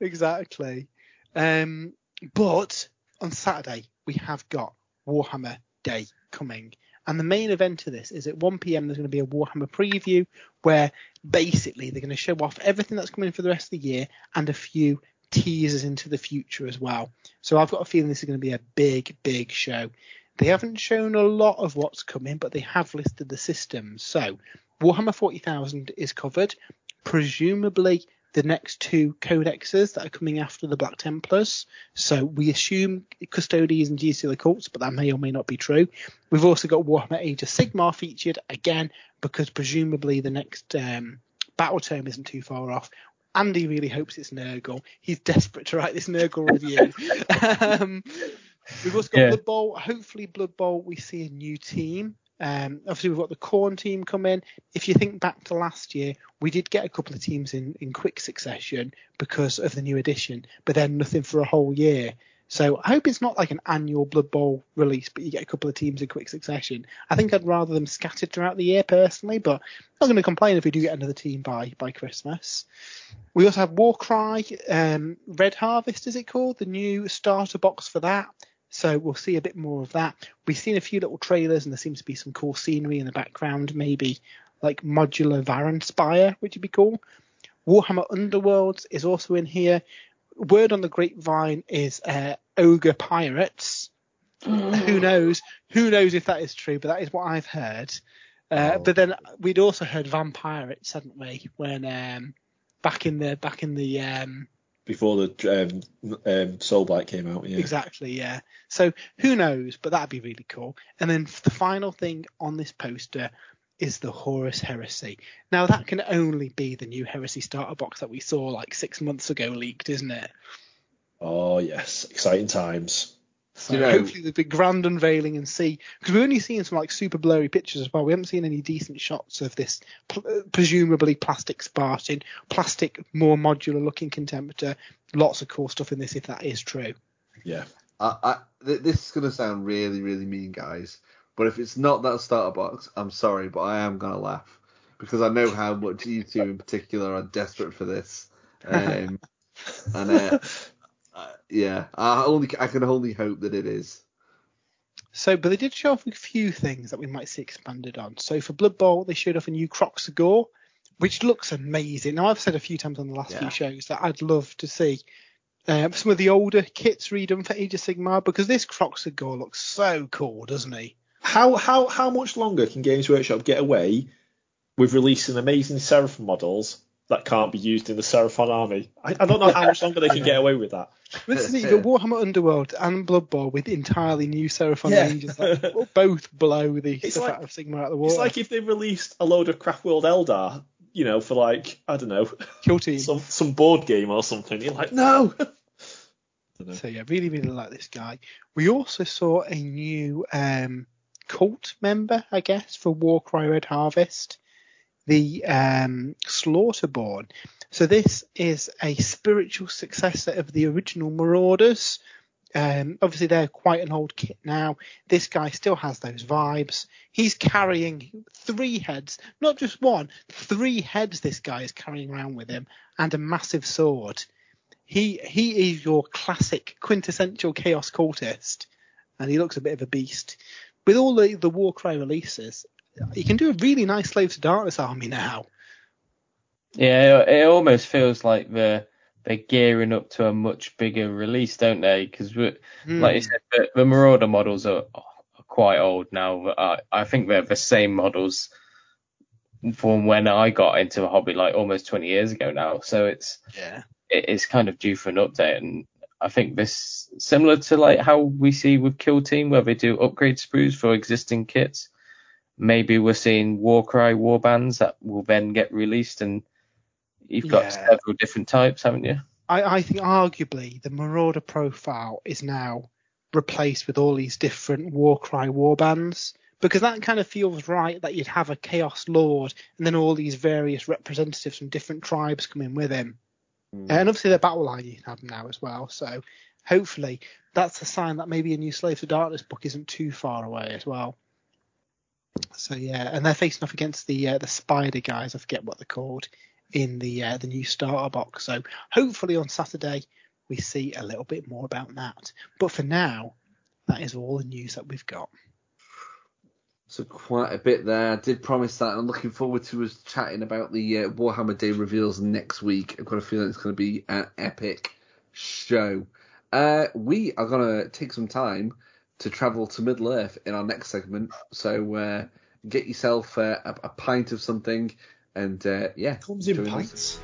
exactly. Um, but on Saturday we have got Warhammer Day coming. And the main event of this is at 1 p.m. There's going to be a Warhammer preview where basically they're going to show off everything that's coming for the rest of the year and a few teasers into the future as well. So I've got a feeling this is going to be a big, big show. They haven't shown a lot of what's coming, but they have listed the systems. So Warhammer 40,000 is covered. Presumably the next two codexes that are coming after the Black Templars. So we assume Custodes and Genestealer cults, but that may or may not be true. We've also got Warhammer Age of Sigmar featured again because presumably the next um, battletome isn't too far off. Andy really hopes it's Nurgle. He's desperate to write this Nurgle review. <laughs> um, we've also got yeah. Blood Bowl. Hopefully, Blood Bowl we see a new team. Um, obviously, we've got the Khorne team come in. If you think back to last year, we did get a couple of teams in, in quick succession because of the new edition, but then nothing for a whole year. So I hope it's not like an annual Blood Bowl release, but you get a couple of teams in quick succession. I think I'd rather them scattered throughout the year personally, but I'm not going to complain if we do get another team by by Christmas. We also have Warcry um, Red Harvest, is it called? The new starter box for that. So we'll see a bit more of that. We've seen a few little trailers and there seems to be some cool scenery in the background, maybe like modular Varanspire, which would be cool. Warhammer Underworlds is also in here. Word on the grapevine is uh, Ogre Pirates. Who knows? Who knows if that is true? But that is what I've heard. Uh, oh. But then we'd also heard Vampirates, hadn't we? When um, back in the back in the um, before the um, um, Soulblight came out. Yeah. Exactly. Yeah. So who knows? But that'd be really cool. And then the final thing on this poster is the Horus Heresy. Now that can only be the new Heresy starter box that we saw like six months ago leaked, isn't it? Oh yes, exciting times. So you know, hopefully there'll be grand unveiling and see because we've only seen some like super blurry pictures as well. We haven't seen any decent shots of this pl- presumably plastic Spartan, plastic more modular looking contemptor. Lots of cool stuff in this if that is true. Yeah. I, I, th- this is going to sound really, really mean, guys. But if it's not that starter box, I'm sorry, but I am going to laugh because I know how much you two in particular are desperate for this. <laughs> Um, and uh, yeah, I only I can only hope that it is. So, but they did show off a few things that we might see expanded on. So for Blood Bowl, they showed off a new Kroxigor, which looks amazing. Now I've said a few times on the last Yeah. few shows that I'd love to see um, some of the older kits redone for Age of Sigmar because this Kroxigor looks so cool, doesn't he? How how how much longer can Games Workshop get away with releasing amazing Seraphon models that can't be used in the Seraphon army? I, I don't know how much longer they can get <laughs> away with that. This is either Warhammer Underworld and Blood Bowl with entirely new Seraphon Yeah. ranges that will both blow the It's stuff like- out of Sigmar out of the water. It's like if they released a load of Craftworld Eldar, you know, for like I don't know, Kill Team. <laughs> some some board game or something. You're like, no. <laughs> So yeah, really, really like this guy. We also saw a new um, cult member, I guess, for Warcry Red Harvest, the um, Slaughterborn. So this is a spiritual successor of the original Marauders. Um, obviously, they're quite an old kit now. This guy still has those vibes. He's carrying three heads, not just one, three heads. This guy is carrying around with him, and a massive sword he he is your classic quintessential chaos cultist, and he looks a bit of a beast. With all the the Warcry releases, he can do a really nice Slaves to Darkness army now. Yeah, it, it almost feels like they're they're gearing up to a much bigger release, don't they? Because Hmm. like you said, the, the Marauder models are, are quite old now. I, I think they're the same models from when I got into the hobby, like almost 20 years ago now. So it's yeah, it is kind of due for an update, and I think this similar to like how we see with Kill Team, where they do upgrade sprues for existing kits. Maybe we're seeing Warcry warbands that will then get released, and you've got Yeah. several different types, haven't you? I, I think arguably the Marauder profile is now replaced with all these different Warcry warbands because that kind of feels right that you'd have a Chaos Lord and then all these various representatives from different tribes come in with him. Hmm. And obviously the battle line you can have them now as well. So hopefully that's a sign that maybe a new Slave to Darkness book isn't too far away as well. So yeah, and they're facing off against the uh, the Spider guys. I forget what they're called in the uh, the new starter box. So hopefully on Saturday we see a little bit more about that. But for now, that is all the news that we've got. So quite a bit there. I did promise that. I'm looking forward to us chatting about the uh, Warhammer Day reveals next week. I've got a feeling it's going to be an epic show. Uh, we are going to take some time to travel to Middle Earth in our next segment. So uh, get yourself uh, a, a pint of something, and uh, yeah, Comes in join us.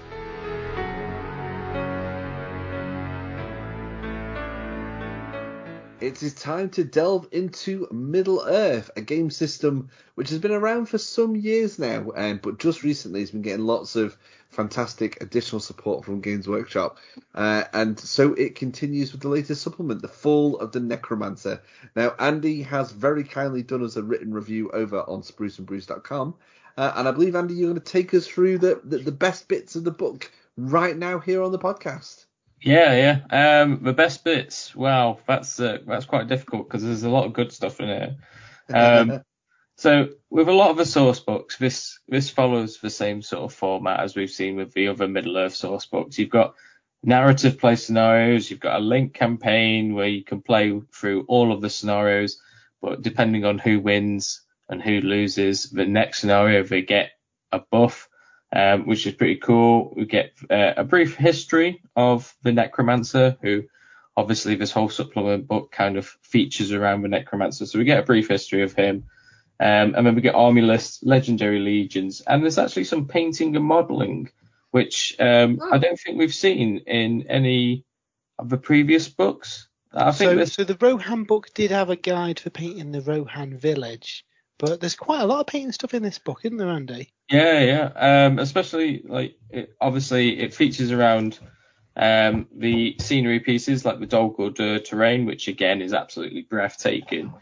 It is time to delve into Middle Earth, a game system which has been around for some years now, um, but just recently has been getting lots of fantastic additional support from Games Workshop. Uh, and so it continues with the latest supplement, The Fall of the Necromancer. Now, Andy has very kindly done us a written review over on spruceandbruce.com. Uh, and I believe, Andy, you're going to take us through the, the, the best bits of the book right now here on the podcast. Yeah, yeah. Um, the best bits. Wow, that's uh, that's quite difficult because there's a lot of good stuff in here. Um, <laughs> so with a lot of the source books, this this follows the same sort of format as we've seen with the other Middle Earth source books. You've got narrative play scenarios, you've got a link campaign where you can play through all of the scenarios, but depending on who wins and who loses, the next scenario they get a buff, um, which is pretty cool. We get uh, a brief history of the Necromancer, who obviously this whole supplement book kind of features around the Necromancer. So we get a brief history of him. Um, and then we get army lists, legendary legions, and there's actually some painting and modelling, which um, Oh. I don't think we've seen in any of the previous books. I think So, this, so the Rohan book did have a guide for painting the Rohan village, but there's quite a lot of painting stuff in this book, isn't there, Andy? yeah, yeah, um, especially like it, obviously it features around um, the scenery pieces like the Dol Guldur terrain, which again is absolutely breathtaking.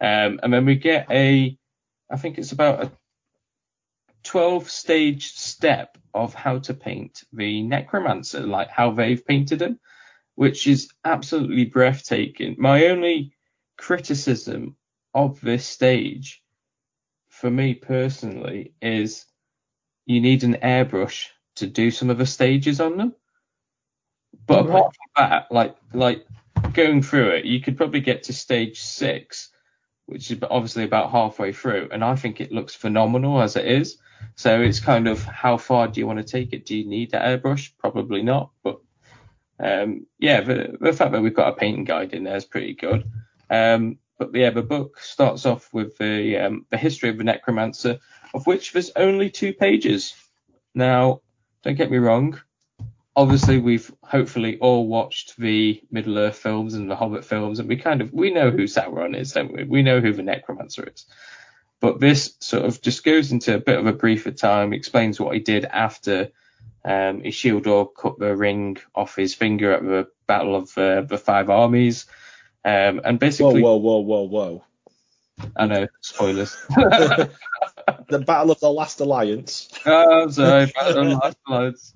Um, and then we get a, I think it's about a 12 stage step of how to paint the necromancer, like how they've painted him, which is absolutely breathtaking. My only criticism of this stage, for me personally, is you need an airbrush to do some of the stages on them. But Right. apart from that, like like going through it, you could probably get to stage six, which is obviously about halfway through, and I think it looks phenomenal as it is. So it's kind of how far do you want to take it? Do you need that airbrush? Probably not. But um, yeah, the, the fact that we've got a painting guide in there is pretty good. Um, but yeah, the book starts off with the um, the history of the necromancer, of which there's only two pages. Now, don't get me wrong. Obviously, we've hopefully all watched the Middle Earth films and the Hobbit films, and we kind of we know who Sauron is, don't we? We know who the necromancer is. But this sort of just goes into a bit of a briefer time, explains what he did after um, Isildur cut the ring off his finger at the Battle of uh, the Five Armies, um, and basically. Whoa, whoa, whoa, whoa, whoa! I know spoilers. <laughs> <laughs> the Battle of the Last Alliance. Oh, I'm sorry, Battle of the Last Alliance.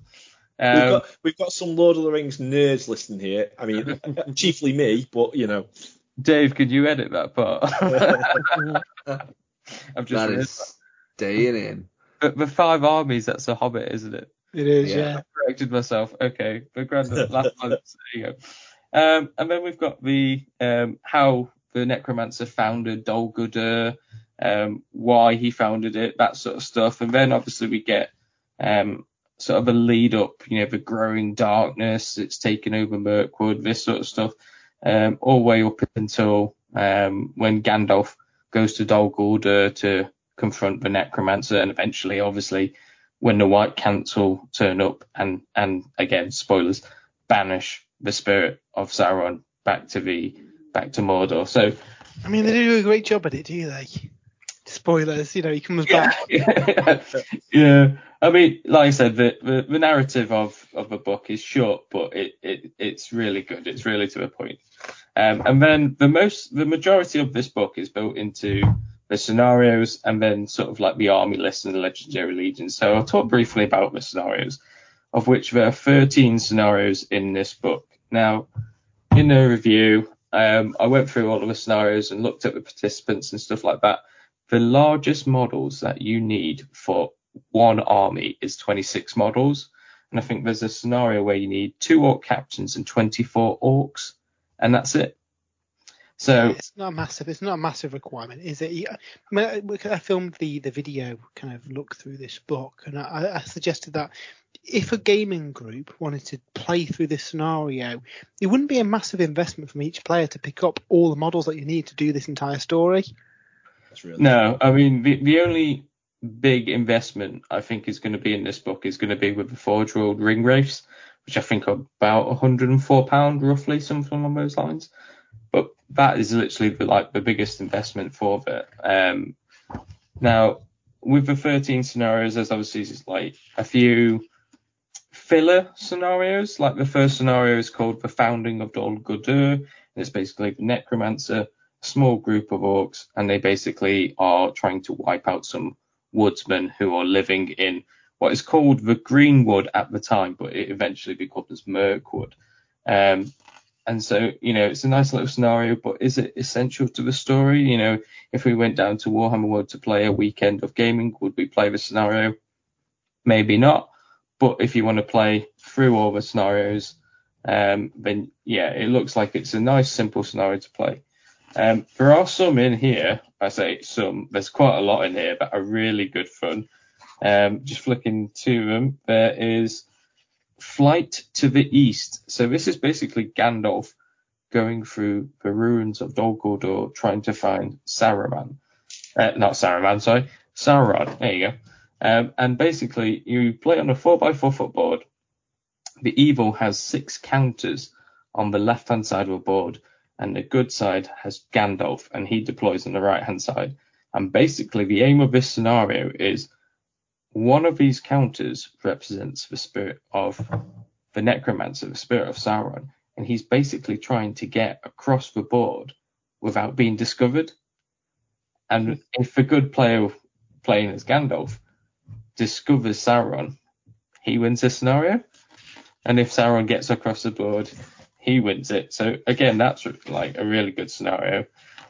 Um, we've, got, we've got some Lord of the Rings nerds listening here. I mean, <laughs> chiefly me, but you know. Dave, could you edit that part? I've just that is staying in. But the five armies, that's a Hobbit, isn't it? It is, yeah. yeah. I corrected myself. Okay, the grand last one. There you go. Um, and then we've got the um, how the necromancer founded Dol Guldur, um, why he founded it, that sort of stuff. And then obviously we get um, sort of a lead up, you know, the growing darkness, it's taken over Mirkwood, this sort of stuff, um, all the way up until um, when Gandalf goes to Dol Guldur to confront the necromancer, and eventually, obviously, when the White Council turn up and and again spoilers, banish the spirit of Sauron back to the back to Mordor. So, I mean, they do a great job at it, do they? Spoilers, you know, he comes back. Yeah, <laughs> yeah. I mean, like I said, the, the, the narrative of, of the book is short, but it, it it's really good. It's really to the point. Um, and then the most, the majority of this book is built into the scenarios and then sort of like the army list and the legendary legions. So I'll talk briefly about the scenarios, of which there are 13 scenarios in this book. Now, in the review, um, I went through all of the scenarios and looked at the participants and stuff like that. The largest models that you need for one army is 26 models. And I think there's a scenario where you need two orc captains and 24 orcs and that's it. So it's not massive. It's not a massive requirement, is it? I filmed the the video kind of look through this book, and I, I suggested that if a gaming group wanted to play through this scenario, it wouldn't be a massive investment from each player to pick up all the models that you need to do this entire story. Really no, I mean the the only big investment I think is going to be in this book is going to be with the Forge World ring wraiths which I think are about 104 pound roughly, something along those lines. But that is literally the, like the biggest investment for it. Um, now with the 13 scenarios, there's obviously like a few filler scenarios. Like the first scenario is called the founding of Dol Guldur, and it's basically the necromancer, a small group of orcs, and they basically are trying to wipe out some woodsmen who are living in what is called the Greenwood at the time, but it eventually becomes Mirkwood. Um, and so, you know, it's a nice little scenario, but is it essential to the story? You know, if we went down to Warhammer World to play a weekend of gaming, would we play the scenario? Maybe not. But if you want to play through all the scenarios, um, then yeah, it looks like it's a nice, simple scenario to play. Um, there are some in here. I say some. There's quite a lot in here that are really good fun. Um, just flicking to them, there is Flight to the East. So this is basically Gandalf going through the ruins of Dol Guldur trying to find Saruman. Uh, not Saruman, sorry, Sauron. There you go. Um, and basically, you play on a 4x4 footboard. The evil has six counters on the left hand side of the board, and the good side has Gandalf, and he deploys on the right hand side. And basically, the aim of this scenario is one of these counters represents the spirit of the necromancer, the spirit of Sauron, and he's basically trying to get across the board without being discovered. And if a good player playing as Gandalf discovers Sauron, he wins the scenario. And if Sauron gets across the board, he wins it. So again, that's like a really good scenario.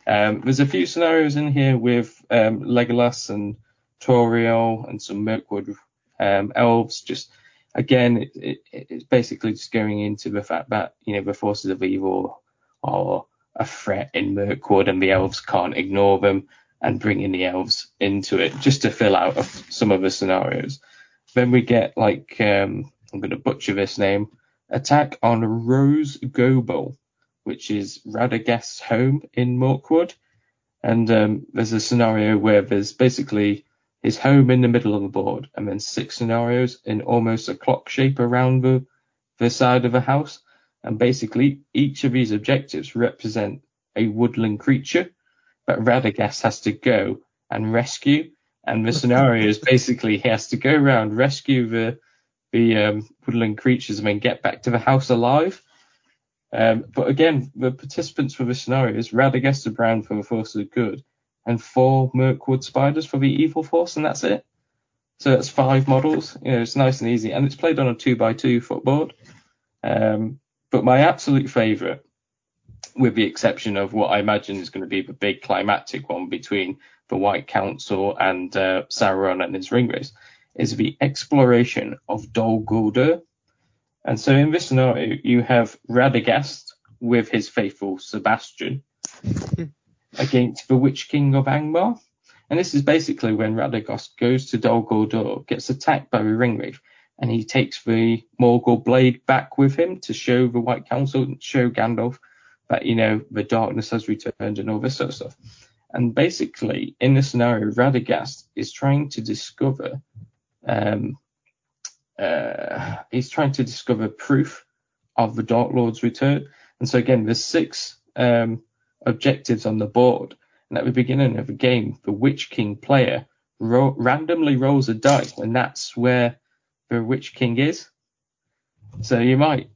Um, there's a few scenarios in here with um, Legolas and Tauriel and some Mirkwood um, elves. Just again, it, it, it's basically just going into the fact that you know the forces of evil are a threat in Mirkwood, and the elves can't ignore them. And bringing the elves into it just to fill out some of the scenarios. Then we get like um, I'm going to butcher this name, attack on Rhosgobel, which is Radagast's home in Mirkwood. And um, there's a scenario where there's basically his home in the middle of the board, and then six scenarios in almost a clock shape around the the side of a house. And basically, each of these objectives represent a woodland creature that Radagast has to go and rescue. And the scenario is basically he has to go around, rescue the the um, woodland creatures, and then get back to the house alive. Um, but again, the participants for the scenario is Radagast the Brown for the force of good, and four Mirkwood spiders for the evil force, and that's it. So that's five models. You know, it's nice and easy, and it's played on a two by two footboard. Um, but my absolute favourite, with the exception of what I imagine is going to be the big climactic one between the White Council and uh, Sauron and his ring Ringwraiths, is the exploration of Dol Guldur. And so in this scenario, you have Radagast with his faithful Sebastian <laughs> against the Witch King of Angmar. And this is basically when Radagast goes to Dol Guldur, gets attacked by the Ringwraith, and he takes the Morgul blade back with him to show the White Council, show Gandalf that, you know, the darkness has returned and all this sort of stuff. And basically, in this scenario, Radagast is trying to discover, um, uh, he's trying to discover proof of the Dark Lord's return. And so again, there's six um, objectives on the board. And at the beginning of the game, the Witch King player ro- randomly rolls a dice, and that's where the Witch King is. So you might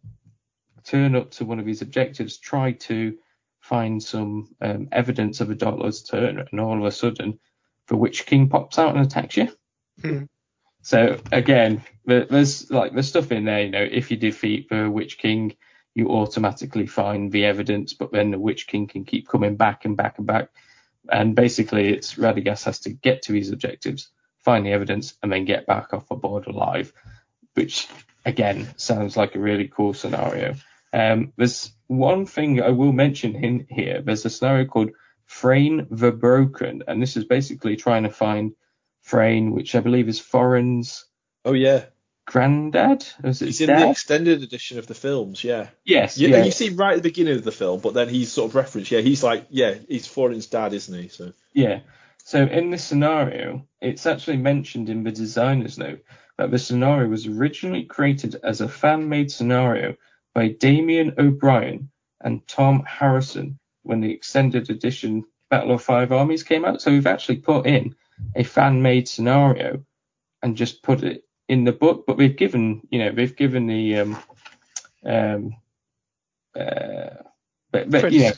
turn up to one of these objectives, try to find some um, evidence of a Dark Lord's turn, and all of a sudden, the Witch King pops out and attacks you. Hmm. So again, there's like there's stuff in there. You know, if you defeat the Witch King, you automatically find the evidence, but then the Witch King can keep coming back and back and back. And basically, it's Radagast has to get to his objectives, find the evidence, and then get back off the board alive, which again sounds like a really cool scenario. Um, there's one thing I will mention in here. There's a scenario called Thrain the Broken, and this is basically trying to find Thrain, which I believe is Thorin's. Oh yeah, granddad. Is it he's his in the extended edition of the films. Yeah. Yes, Yeah, yeah, you see right at the beginning of the film, but then he's sort of referenced. Yeah, he's like, yeah, he's Thorin's dad, isn't he? So yeah. So in this scenario, it's actually mentioned in the designer's note that the scenario was originally created as a fan-made scenario by Damien O'Brien and Tom Harrison when the extended edition Battle of Five Armies came out. So we've actually put in a fan-made scenario and just put it in the book, but we've given, you know, we've given the um um uh but, but yeah,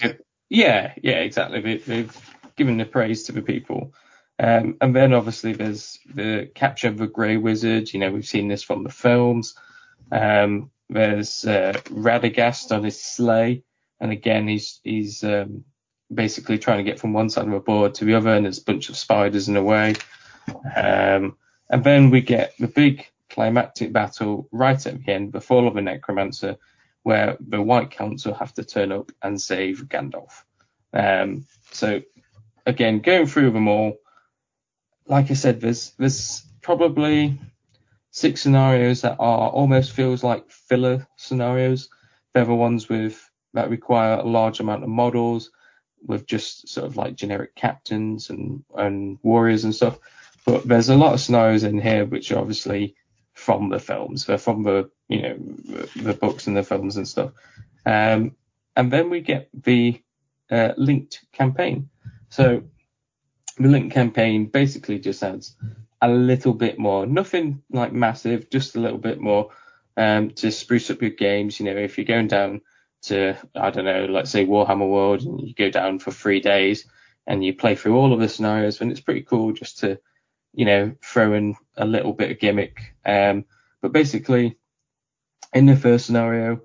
yeah, yeah, exactly. We've given the praise to the people. Um, and then obviously there's the capture of the Grey Wizard. You know, we've seen this from the films. Um, there's uh, Radagast on his sleigh, and again he's he's um, basically trying to get from one side of the board to the other, and there's a bunch of spiders in the way. Um, and then we get the big climactic battle right at the end, the fall of the necromancer, where the White Council have to turn up and save Gandalf. Um, so again, going through them all, like I said, there's there's probably six scenarios that are almost feels like filler scenarios. They're the ones with that require a large amount of models with just sort of like generic captains and, and warriors and stuff. But there's a lot of scenarios in here which are obviously from the films. They're from the you know the, books and the films and stuff. Um, and then we get the uh, linked campaign. So the linked campaign basically just adds a little bit more, nothing like massive, just a little bit more um, to spruce up your games. You know, if you're going down to I don't know, let's say Warhammer World, and you go down for three days and you play through all of the scenarios, and it's pretty cool just to you know throw in a little bit of gimmick. Um, but basically, in the first scenario,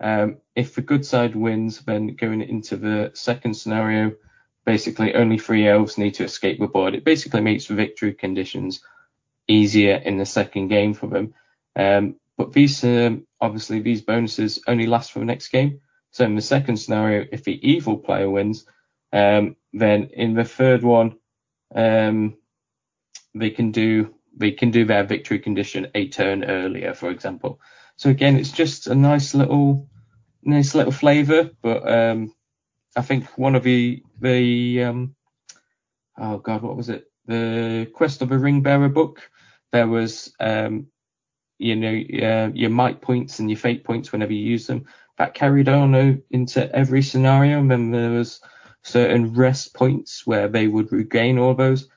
um, if the good side wins, then going into the second scenario, basically only three elves need to escape the board. It basically makes the victory conditions easier in the second game for them. Um, but these, um, obviously, these bonuses only last for the next game. So in the second scenario, if the evil player wins, um, then in the third one, um, they can do they can do their victory condition a turn earlier, for example. So again, it's just a nice little nice little flavour, but um, I think one of the the um, oh god, what was it? The Quest of a Ring Bearer book. There was um, you know uh, your might points and your fate points whenever you use them. That carried on into every scenario, and then there was certain rest points where they would regain all those.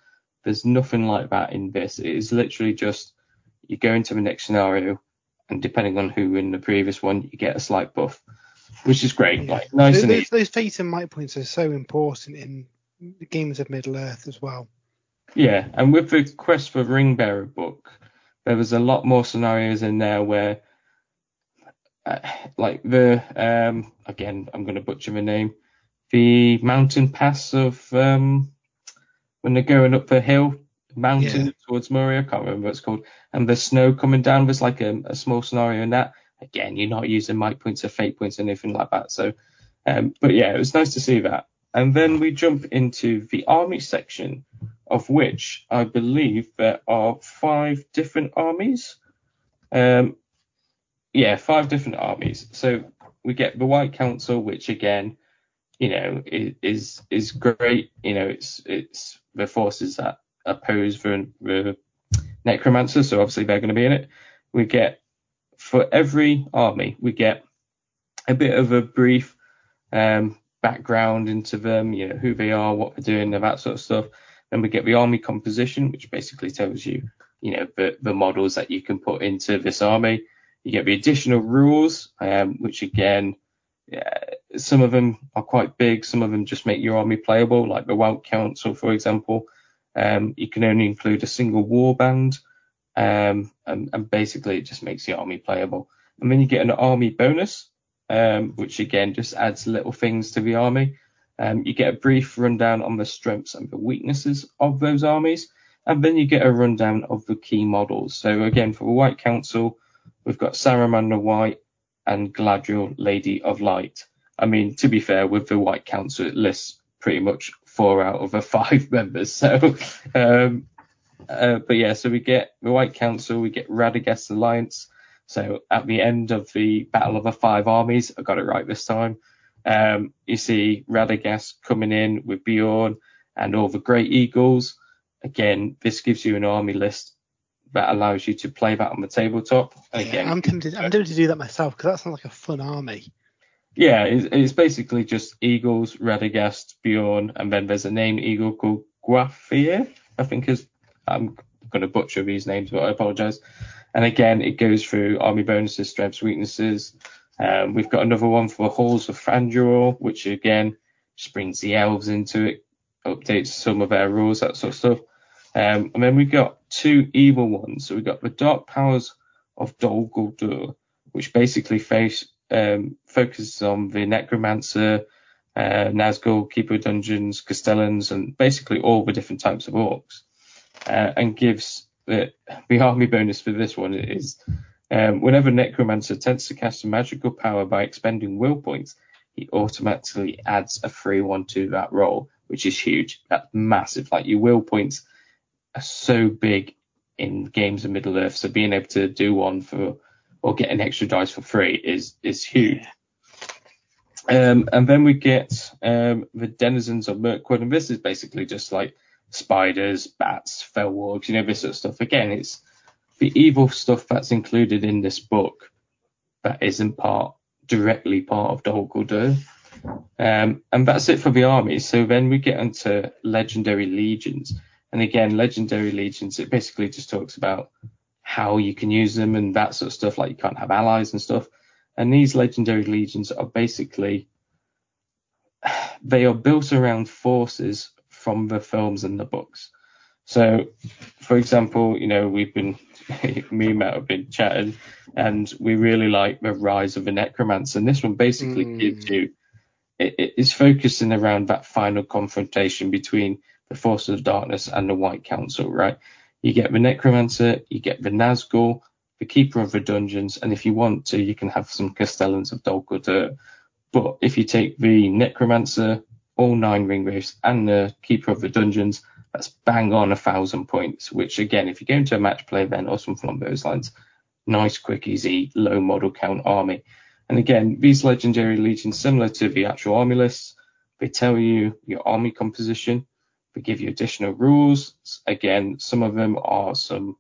There's nothing like that in this. It is literally just you go into the next scenario, and depending on who in the previous one, you get a slight buff, which is great. Yeah. Like nice those, and those, those fate and might points are so important in the games of Middle Earth as well. Yeah, and with the Quest for Ringbearer book, there was a lot more scenarios in there where, uh, like the um, again, I'm going to butcher the name, the mountain pass of um, when they're going up the hill mountain yeah. towards Moria. I can't remember what it's called. And the snow coming down was like a, a, small scenario in that. Again, you're not using might points or fate points or anything like that. So, um, but yeah, it was nice to see that. And then we jump into the army section, of which I believe there are five different armies. Um, yeah, five different armies. So we get the White Council, which again, you know, is is great. You know, it's it's the forces that oppose the, the necromancer, so obviously they're going to be in it. We get for every army, we get a bit of a brief um, background into them, you know, who they are, what they're doing, that sort of stuff. Then we get the army composition, which basically tells you, you know, the, the models that you can put into this army. You get the additional rules, um, which again, yeah, some of them are quite big, some of them just make your army playable, like the White Council, for example. Um, you can only include a single warband, um, and, and, basically it just makes the army playable. And then you get an army bonus, um, which again just adds little things to the army. Um, you get a brief rundown on the strengths and the weaknesses of those armies, and then you get a rundown of the key models. So again, for the White Council, we've got Saruman the White and Galadriel, Lady of Light. I mean, to be fair, with the White Council, it lists pretty much four out of the <laughs> five members. So, um, uh, but yeah, so we get the White Council, we get Radagast Alliance. So at the end of the Battle of the Five Armies, I got it right this time. Um, you see Radagast coming in with Beorn and all the Great Eagles. Again, this gives you an army list that allows you to play that on the tabletop. Again, yeah, I'm tempted. I'm tempted to do that myself because that sounds like a fun army. Yeah, it's, it's basically just eagles, Radagast, Beorn, and then there's a named eagle called Gwaihir. I think is I'm going to butcher these names, but I apologise. And again, it goes through army bonuses, strengths, weaknesses. Um, we've got another one for Halls of Thranduil, which again just brings the elves into it, updates some of their rules, that sort of stuff. Um, and then we've got two evil ones. So we've got the Dark Powers of Dol Guldur, which basically face um, focuses on the Necromancer, uh, Nazgul, Keeper of Dungeons, Castellans, and basically all the different types of orcs, uh, and gives the, the army bonus for this one is um, whenever Necromancer attempts to cast a magical power by expending will points, he automatically adds a free one to that roll, which is huge. That's massive. Like your will points are so big in games of Middle Earth, so being able to do one for or get an extra dice for free is is huge. Um, and then we get um, the denizens of Mirkwood, and this is basically just like spiders, bats, fell wargs, you know, this sort of stuff. Again, it's the evil stuff that's included in this book that isn't part directly part of Dol Guldur. Um, and that's it for the army. So then we get into legendary legions. And again, legendary legions, it basically just talks about how you can use them and that sort of stuff. Like you can't have allies and stuff. And these legendary legions are basically <sighs> they are built around forces from the films and the books. So, for example, you know, we've been, <laughs> me and Matt have been chatting, and we really like the rise of the necromancer. And this one basically mm. gives you, it, it's focusing around that final confrontation between the forces of darkness and the White Council, right? You get the Necromancer, you get the Nazgul, the Keeper of the Dungeons, and if you want to, you can have some Castellans of Dol Guldur. But if you take the Necromancer, all nine ring Ringwraiths, and the Keeper of the Dungeons, That's bang on a thousand points, which again, if you go into a match play event or something along those lines, nice, quick, easy, low model count army. And again, these legendary legions, similar to the actual army lists, they tell you your army composition. They give you additional rules. Again, some of them are some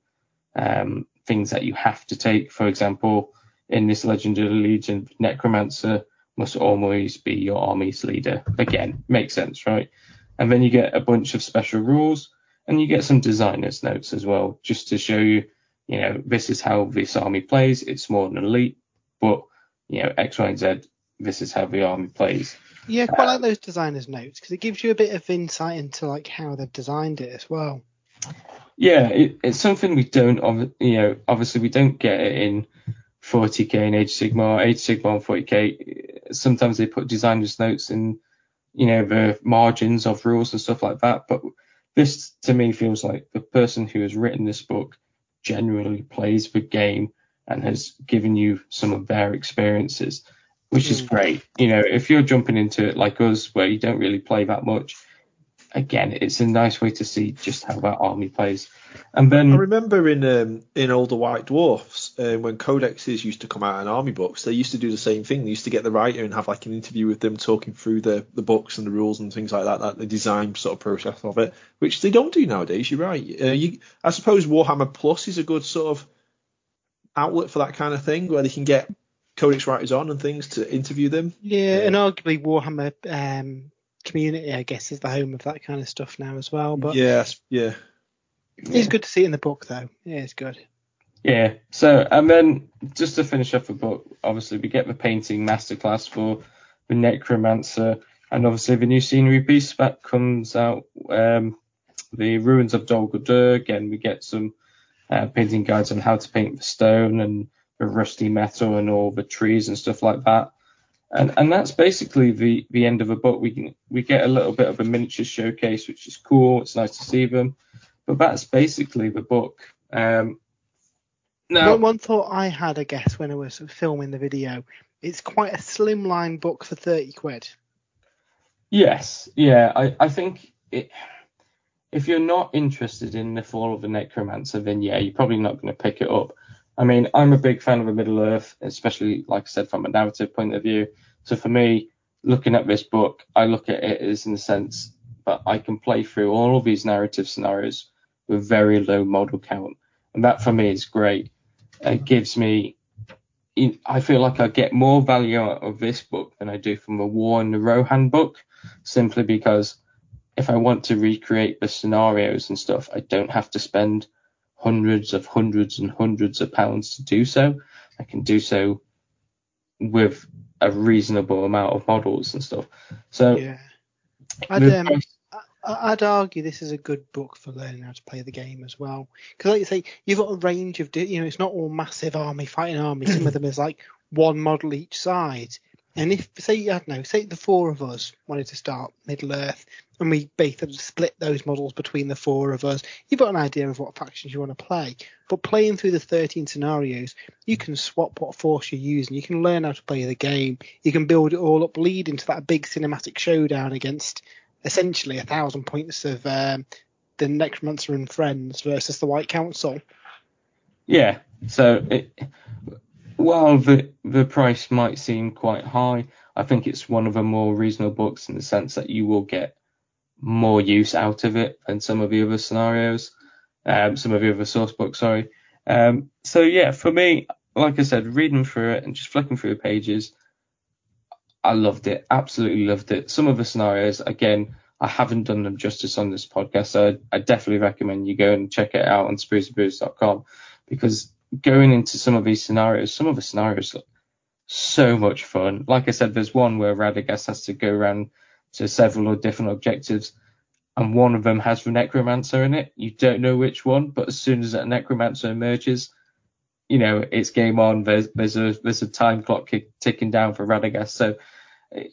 um, things that you have to take. For example, in this legendary legion, necromancer must always be your army's leader. Again, makes sense, right? And then you get a bunch of special rules and you get some designers notes as well, just to show you, you know, this is how this army plays. It's more than elite, but you know, X, Y, and Z, this is how the army plays. Yeah, quite uh, like those designers notes because it gives you a bit of insight into like how they've designed it as well. Yeah, it, it's something we don't, you know, obviously we don't get it in 40k and Age Sigmar, Age Sigmar and 40k. Sometimes they put designers notes in you know, the margins of rules and stuff like that. But this to me feels like the person who has written this book genuinely plays the game and has given you some of their experiences, which is hmm. great. You know, if you're jumping into it like us, where you don't really play that much, again, it's a nice way to see just how that army plays. And then I remember in um, in older White Dwarfs uh, when codexes used to come out in army books, they used to do the same thing. They used to get the writer and have like an interview with them, talking through the the books and the rules and things like that, that the design sort of process of it, which they don't do nowadays. You're right. Uh, you, I suppose Warhammer Plus is a good sort of outlet for that kind of thing, where they can get codex writers on and things to interview them. Yeah, and arguably Warhammer um, community, I guess, is the home of that kind of stuff now as well. But yeah, yeah. It's good to see it in the book, though. Yeah, it's good. Yeah. So, and then just to finish off the book, obviously we get the painting masterclass for the Necromancer, and obviously the new scenery piece that comes out. Um, the ruins of Dol Guldur. Again, we get some uh, painting guides on how to paint the stone and the rusty metal and all the trees and stuff like that. And and that's basically the the end of the book. We can we get a little bit of a miniature showcase, which is cool. It's nice to see them. But that's basically the book. Um, now, one, one thought I had, I guess, when I was filming the video, it's quite a slimline book for thirty quid. Yes, yeah, I, I think it, if you're not interested in the Fall of the Necromancer, then yeah, you're probably not going to pick it up. I mean, I'm a big fan of a Middle Earth, especially like I said from a narrative point of view. So for me, looking at this book, I look at it as in the sense that I can play through all of these narrative scenarios with very low model count. And that for me is great. It gives me, I feel like I get more value out of this book than I do from the War in the Rohan book, simply because if I want to recreate the scenarios and stuff, I don't have to spend hundreds of hundreds and hundreds of pounds to do so. I can do so with a reasonable amount of models and stuff. So yeah. I'd, um, I'd argue this is a good book for learning how to play the game as well. Because, like you say, you've got a range of, you know, it's not all massive army fighting armies. Some of <clears throat> them is like one model each side. And if, say, I don't know, say the four of us wanted to start Middle Earth, and we basically split those models between the four of us, you've got an idea of what factions you want to play. But playing through the 13 scenarios, you can swap what force you're using. You can learn how to play the game. You can build it all up, lead into that big cinematic showdown against essentially a thousand points of um, the Necromancer and Friends versus the White Council. Yeah. So it, while the the price might seem quite high, I think it's one of the more reasonable books in the sense that you will get more use out of it than some of the other scenarios, um, some of the other source books. Sorry. Um, so yeah, for me, like I said, reading through it and just flicking through the pages, I loved it. Absolutely loved it. Some of the scenarios, again, I haven't done them justice on this podcast, so I, I definitely recommend you go and check it out on sprucebooze.com because going into some of these scenarios, some of the scenarios look so much fun. Like I said, there's one where Radagast has to go around to several different objectives, and one of them has the Necromancer in it. You don't know which one, but as soon as that Necromancer emerges, you know it's game on. There's there's a there's a time clock ticking down for Radagast. So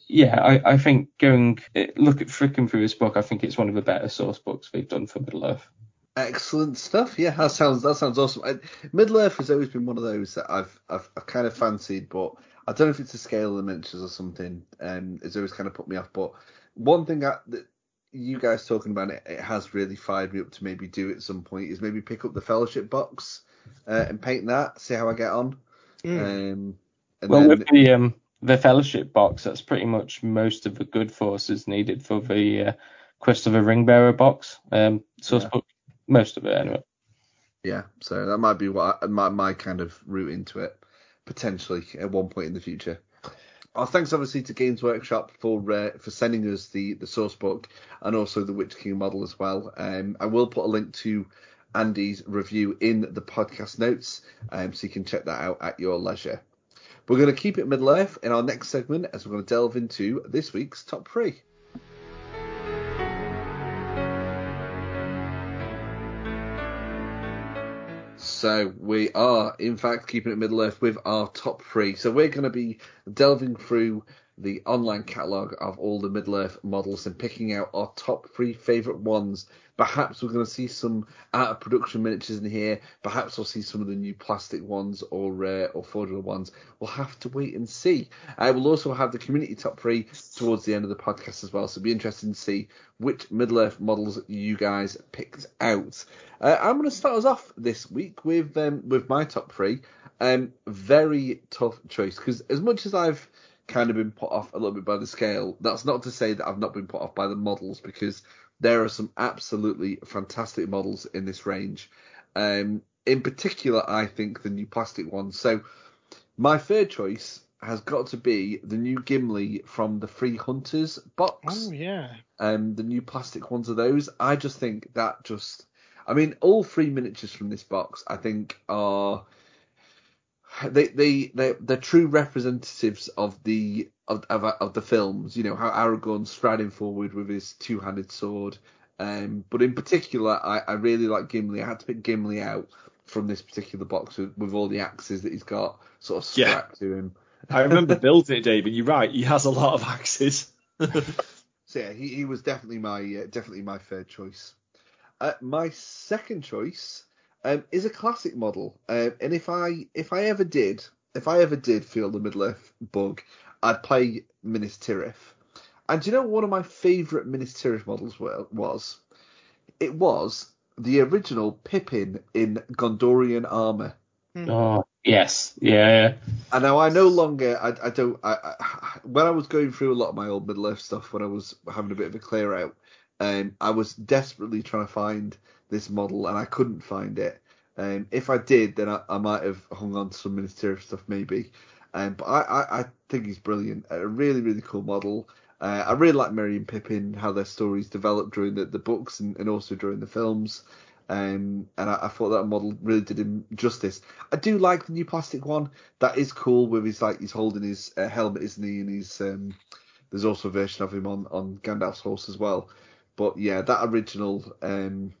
yeah, I, I think going look at fricking through this book, I think it's one of the better source books we've done for Middle Earth. Excellent stuff. Yeah, that sounds that sounds awesome. I, Middle Earth has always been one of those that I've I've, I've kind of fancied, but I don't know if it's a scale of the miniatures or something. Um, it's always kind of put me off. But one thing I, that you guys talking about it, it has really fired me up to maybe do at some point is maybe pick up the fellowship box uh, and paint that, see how I get on. Mm. Um, and well, then, with the um, the fellowship box, that's pretty much most of the good forces needed for the uh, Quest of a Ringbearer box. Um, source Yeah. Most of it anyway. yeah, so that might be what I, my my kind of route into it potentially at one point in the future. Oh, thanks obviously to Games Workshop for uh, for sending us the the source book and also the Witch King model as well. Um, I will put a link to Andy's review in the podcast notes, um, so you can check that out at your leisure. We're going to keep it Middle Earth in our next segment as we're going to delve into this week's top three. So we are, in fact, keeping it Middle Earth with our top three. So we're going to be delving through the online catalogue of all the Middle Earth models and picking out our top three favourite ones. Perhaps we're going to see some out of production miniatures in here. Perhaps we'll see some of the new plastic ones or uh, or Forge World ones. We'll have to wait and see. I will also have the community top three towards the end of the podcast as well. So be interesting to see which Middle Earth models you guys picked out. Uh, I'm going to start us off this week with um, with my top three. Um, very tough choice because as much as I've kind of been put off a little bit by the scale, that's not to say that I've not been put off by the models because there are some absolutely fantastic models in this range. Um, in particular, I think the new plastic ones. So my third choice has got to be the new Gimli from the Three Hunters box Oh yeah. um, the new plastic ones of those. I just think that just, I mean, all three miniatures from this box, I think, are they they they they're true representatives of the of, of of the films. You know how Aragorn's striding forward with his two-handed sword. Um, but in particular, I, I really like Gimli. I had to pick Gimli out from this particular box with, with all the axes that he's got sort of Yeah. strapped to him. I remember <laughs> building it, David. You're right. He has a lot of axes. So yeah, he, he was definitely my uh, definitely my third choice. Uh, my second choice um, is a classic model, um, and if I if I ever did if I ever did feel the Middle Earth bug, I'd play Minas Tirith. And do you know what one of my favourite Minas Tirith models were, was? It was the original Pippin in Gondorian armour. Oh, yes, yeah, yeah. And now I no longer, I, I don't, I, I, when I was going through a lot of my old Middle Earth stuff, when I was having a bit of a clear out, um, I was desperately trying to find this model and I couldn't find it. Um, if I did, then I, I might have hung on to some Minas Tirith stuff maybe. Um, but I, I, I think he's brilliant. A really, really cool model. Uh, I really like Merry and Pippin, how their stories developed during the, the books and, and also during the films. Um, and I, I thought that model really did him justice. I do like the new plastic one. That is cool with his like he's holding his uh, helmet, isn't he? And he's um, there's also a version of him on on Gandalf's horse as well. But yeah, that original um,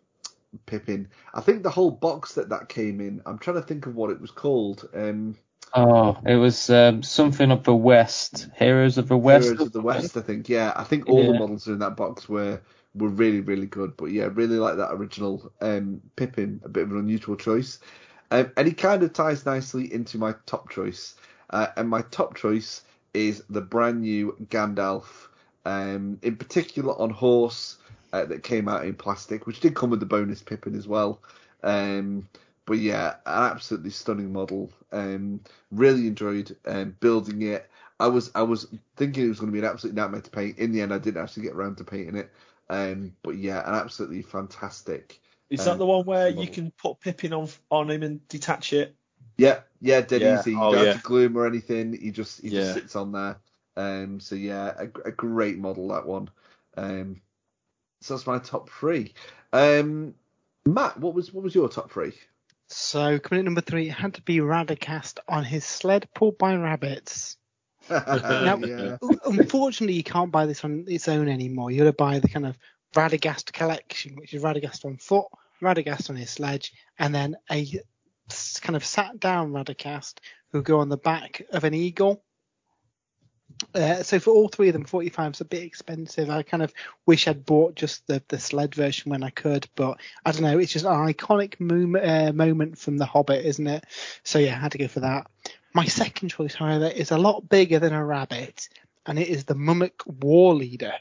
Pippin. I think the whole box that that came in. I'm trying to think of what it was called. Um, Oh, it was um, something of the West, Heroes of the West. Heroes of the West, I think. Yeah, I think all the Yeah. models in that box were were really really good. But yeah, really like that original um, Pippin, a bit of an unusual choice, um, and he kind of ties nicely into my top choice. Uh, and my top choice is the brand new Gandalf, um, in particular on horse uh, that came out in plastic, which did come with the bonus Pippin as well. Um, but yeah, an absolutely stunning model. Um, really enjoyed um, building it. I was I was thinking it was going to be an absolute nightmare to paint. In the end, I didn't actually get around to painting it. Um, but yeah, an absolutely fantastic. Is Um, that the one where you can put Pippin on on him and detach it? Yeah, yeah, dead Yeah. easy. You Oh, don't yeah. have to glue him or anything. He just he Yeah. just sits on there. Um, so yeah, a, a great model that one. Um, so that's my top three. Um, Matt, what was what was your top three? So coming at number three, it had to be Radagast on his sled pulled by rabbits. <laughs> yeah. Unfortunately, you can't buy this on its own anymore. You've got to buy the kind of Radagast collection, which is Radagast on foot, Radagast on his sledge, and then a kind of sat down Radagast who go on the back of an eagle. Uh, so for all three of them, 45 is a bit expensive. I kind of wish I'd bought just the, the sled version when I could, but I don't know. It's just an iconic mom- uh, moment from The Hobbit, isn't it? So yeah, I had to go for that. My second choice, however, is a lot bigger than a rabbit, and it is the Mûmak War Leader.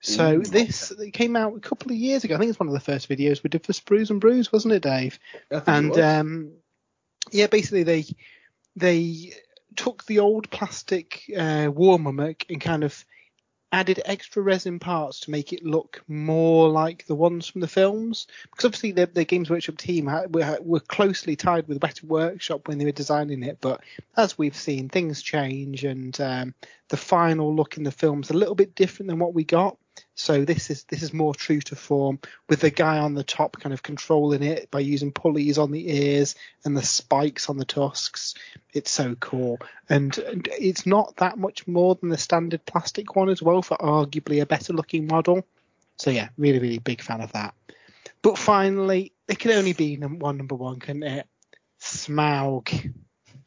So Ooh, this it came out a couple of years ago. I think it's one of the first videos we did for Sprues and Brews, wasn't it, Dave? It And was. um, yeah, basically they they took the old plastic uh, war Mûmak and kind of added extra resin parts to make it look more like the ones from the films. Because obviously the, the Games Workshop team ha- were, were closely tied with Weta Workshop when they were designing it, but as we've seen, things change and um, the final look in the film's a little bit different than what we got. So this is this is more true to form with the guy on the top kind of controlling it by using pulleys on the ears and the spikes on the tusks. It's so cool, and, and it's not that much more than the standard plastic one as well for arguably a better looking model. So yeah, really really big fan of that. But finally, it can only be one number one, couldn't it? Smaug.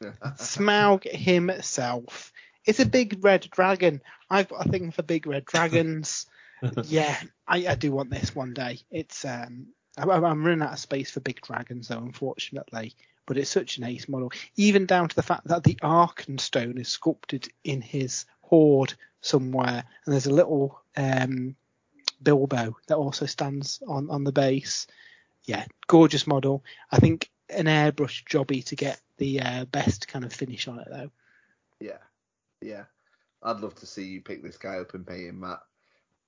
<laughs> Smaug himself. It's a big red dragon. I've got a thing for big red dragons. <laughs> yeah, <laughs> I, I do want this one day. It's um, I'm, I'm running out of space for big dragons though, unfortunately. But it's such an ace model, even down to the fact that the Arkenstone is sculpted in his hoard somewhere, and there's a little um, Bilbo that also stands on on the base. Yeah, gorgeous model. I think an airbrush jobby to get the uh, best kind of finish on it though. Yeah, yeah. I'd love to see you pick this guy up and pay him, Matt.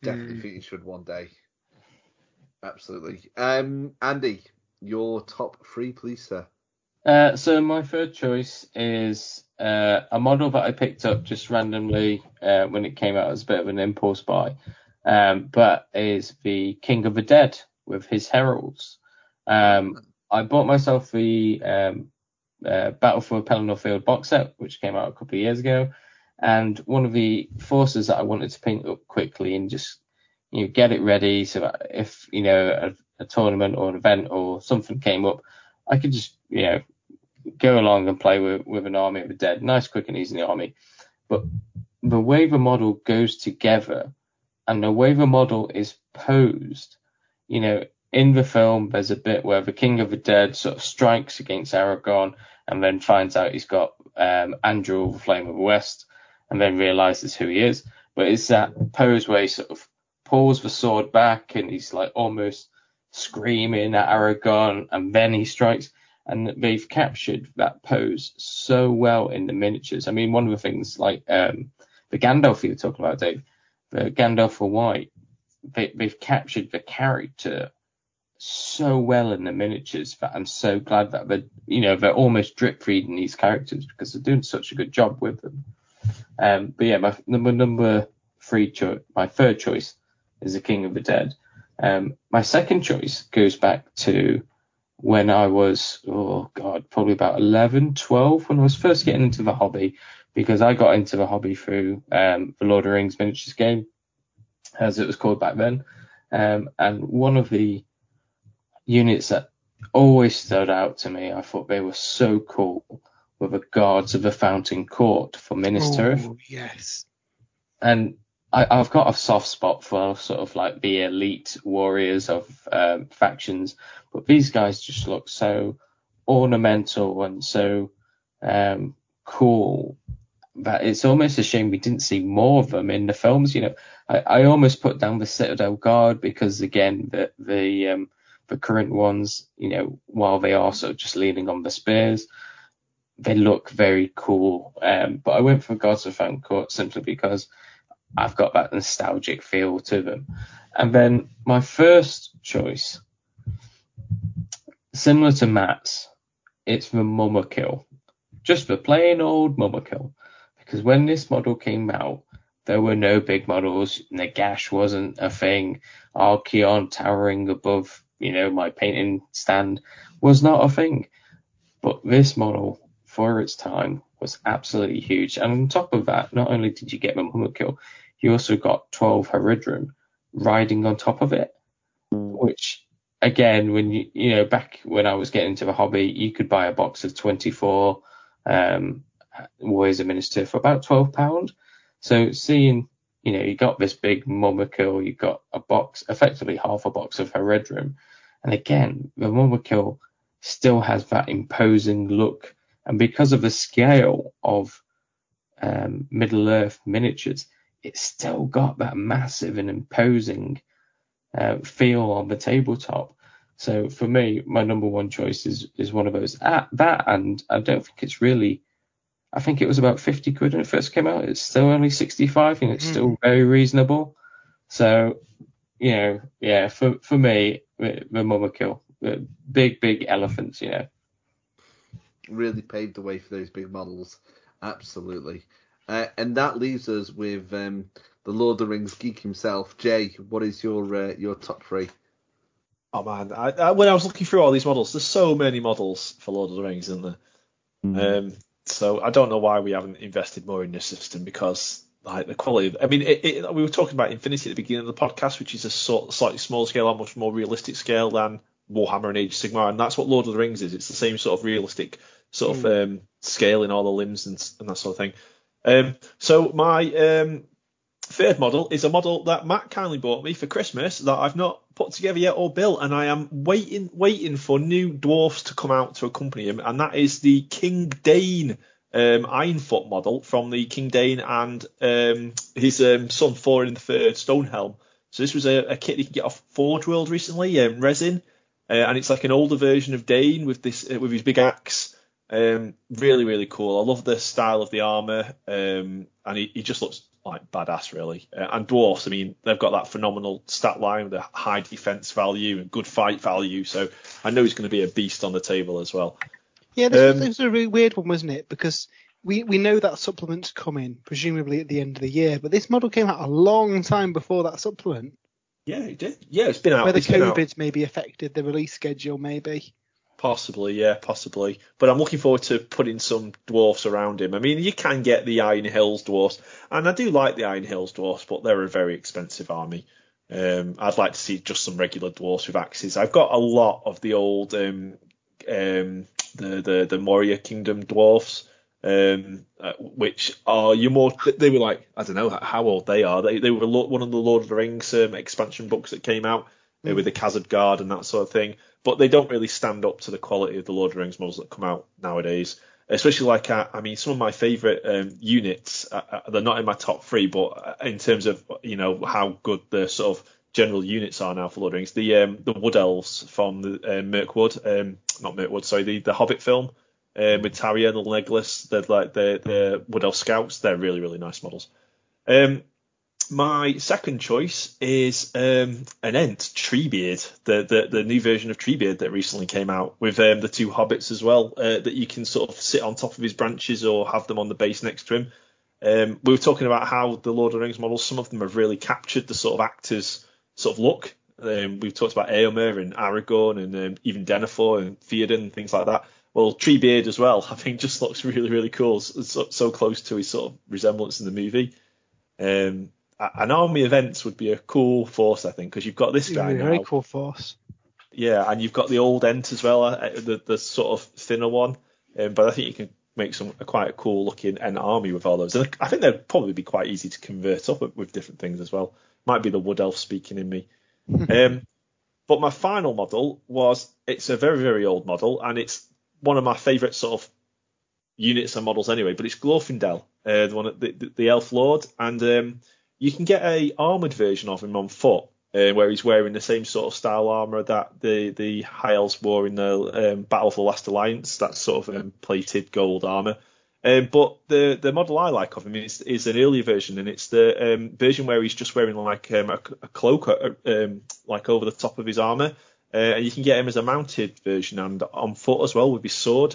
Definitely Mm. think you should one day. Absolutely. Um, Andy, your top three, please, sir. Uh, so my third choice is uh, a model that I picked up just randomly uh, when it came out as a bit of an impulse buy, um, but is the King of the Dead with his heralds. Um, I bought myself the um, uh, Battle for Pelennor Field box set, which came out a couple of years ago, and one of the forces that I wanted to paint up quickly and just you know get it ready so that if you know a, a tournament or an event or something came up, I could just you know go along and play with, with an army of the dead. Nice, quick and easy in the army. But the way the model goes together and the way the model is posed, you know, in the film, there's a bit where the King of the Dead sort of strikes against Aragorn and then finds out he's got um, Andúril, the Flame of the West, and then realizes who he is. But it's that pose where he sort of pulls the sword back and he's like almost screaming at Aragorn and then he strikes and they've captured that pose so well in the miniatures. I mean, one of the things like um, the Gandalf you were talking about, Dave, the Gandalf for White, they, they've captured the character so well in the miniatures that I'm so glad that they're, you know, they're almost drip feeding these characters because they're doing such a good job with them. Um, but yeah, my number number three choice, my third choice is the King of the Dead. Um, my second choice goes back to when I was, oh God, probably about 11, 12, when I was first getting into the hobby, because I got into the hobby through um, the Lord of the Rings miniatures game, as it was called back then. Um, and one of the units that always stood out to me, I thought they were so cool, were the Guards of the Fountain Court for Minas Tirith. Oh, yes. and I, I've got a soft spot for sort of like the elite warriors of um, factions, but these guys just look so ornamental and so um, cool that it's almost a shame we didn't see more of them in the films. You know, I, I almost put down the Citadel Guard because again, the the um, the current ones, you know, while they are sort of just leaning on the spears, they look very cool. Um, but I went for Gods of Court simply because I've got that nostalgic feel to them. And then my first choice, similar to Matt's, it's the Mûmakil. Just the plain old Mûmakil. Because when this model came out, there were no big models. Nagash wasn't a thing. Archaon towering above, you know, my painting stand was not a thing. But this model, for its time, was absolutely huge. And on top of that, not only did you get Mûmakil, you also got 12 Haradrim riding on top of it, which again, when you, you know, back when I was getting into the hobby, you could buy a box of 24 um, Warriors of Minas Tirith for about 12 pound. So seeing, you know, you got this big Mûmakil, you got a box, effectively half a box of Haradrim. And again, the Mummerkill still has that imposing look. And because of the scale of um, Middle Earth miniatures, it's still got that massive and imposing uh, feel on the tabletop. So for me, my number one choice is is one of those. At that, and I don't think it's really. I think it was about 50 quid when it first came out. It's still only 65, and it's mm. still very reasonable. So, you know, yeah, for for me, the Mûmakil, the big big elephants, you know. Really paved the way for those big models. Absolutely. Uh, and that leaves us with um, the Lord of the Rings geek himself, Jay. What is your uh, your top three? Oh man, I, I, when I was looking through all these models, there's so many models for Lord of the Rings, isn't there? Mm. Um, so I don't know why we haven't invested more in this system because like the quality. Of, I mean, it, it, we were talking about Infinity at the beginning of the podcast, which is a sort, slightly smaller scale, a much more realistic scale than Warhammer and Age of Sigmar, and that's what Lord of the Rings is. It's the same sort of realistic sort mm. of um, scale in all the limbs and, and that sort of thing. Um, so my um, third model is a model that Matt kindly bought me for Christmas that I've not put together yet or built, and I am waiting waiting for new dwarfs to come out to accompany him, and that is the King Dáin um, Ironfoot model from the King Dáin and um, his um, son Thorin the Third Stonehelm. So this was a, a, kit you can get off Forge World recently, um, resin, uh, and it's like an older version of Dáin with this uh, with his big axe. Um, really, really cool. I love the style of the armor, um, and he, he, just looks like badass, really. Uh, and dwarfs, I mean, they've got that phenomenal stat line with a high defense value and good fight value. So I know he's going to be a beast on the table as well. Yeah, this, um, this was a really weird one, wasn't it? Because we, we know that supplement's coming, presumably at the end of the year, but this model came out a long time before that supplement. Yeah, it did. Yeah, it's been out. Whether COVID's maybe affected the release schedule, maybe. Possibly, yeah, possibly. But I'm looking forward to putting some dwarfs around him. I mean, you can get the Iron Hills dwarfs, and I do like the Iron Hills dwarfs, but they're a very expensive army. Um, I'd like to see just some regular dwarfs with axes. I've got a lot of the old um, um, the the the Moria Kingdom dwarfs, um, uh, which are you more they were like I don't know how old they are. They they were one of the Lord of the Rings um, expansion books that came out mm. with the Khazad Guard and that sort of thing but they don't really stand up to the quality of the Lord of the Rings models that come out nowadays. Especially like uh, I mean, some of my favourite um, units, uh, uh, they're not in my top three, but uh, in terms of you know how good the sort of general units are now for Lord of the Rings, the um, the Wood Elves from the uh, Mirkwood, um, not Mirkwood, sorry, the, the Hobbit film um, with Tauriel, the Legolas, the like the the Wood Elf Scouts, they're really really nice models. Um, my second choice is um, an Ent, Treebeard, the, the, the new version of Treebeard that recently came out with um, the two hobbits as well, uh, that you can sort of sit on top of his branches or have them on the base next to him. Um, we were talking about how the Lord of the Rings models, some of them have really captured the sort of actors' sort of look. Um, we've talked about Eomer and Aragorn and um, even Denethor and Theoden and things like that. Well, Treebeard as well, <laughs> I think just looks really, really cool. So, so close to his sort of resemblance in the movie. Um, an army events would be a cool force, I think, because you've got this guy yeah, now. Very cool force. Yeah, and you've got the old Ent as well, uh, the the sort of thinner one. Um, but I think you can make some a quite a cool looking Ent army with all those. And I think they'd probably be quite easy to convert up with different things as well. Might be the wood elf speaking in me. <laughs> um, but my final model was it's a very very old model, and it's one of my favourite sort of units and models anyway. But it's Glorfindel, uh, the one the, the, the elf lord, and um, you can get a armored version of him on foot, uh, where he's wearing the same sort of style armor that the the High Elves wore in the um, Battle for the Last Alliance, that sort of um, plated gold armor. Um, but the the model I like of him is, is an earlier version, and it's the um, version where he's just wearing like um, a, a, cloak, uh, um, like over the top of his armor. Uh, and you can get him as a mounted version and on foot as well with his sword.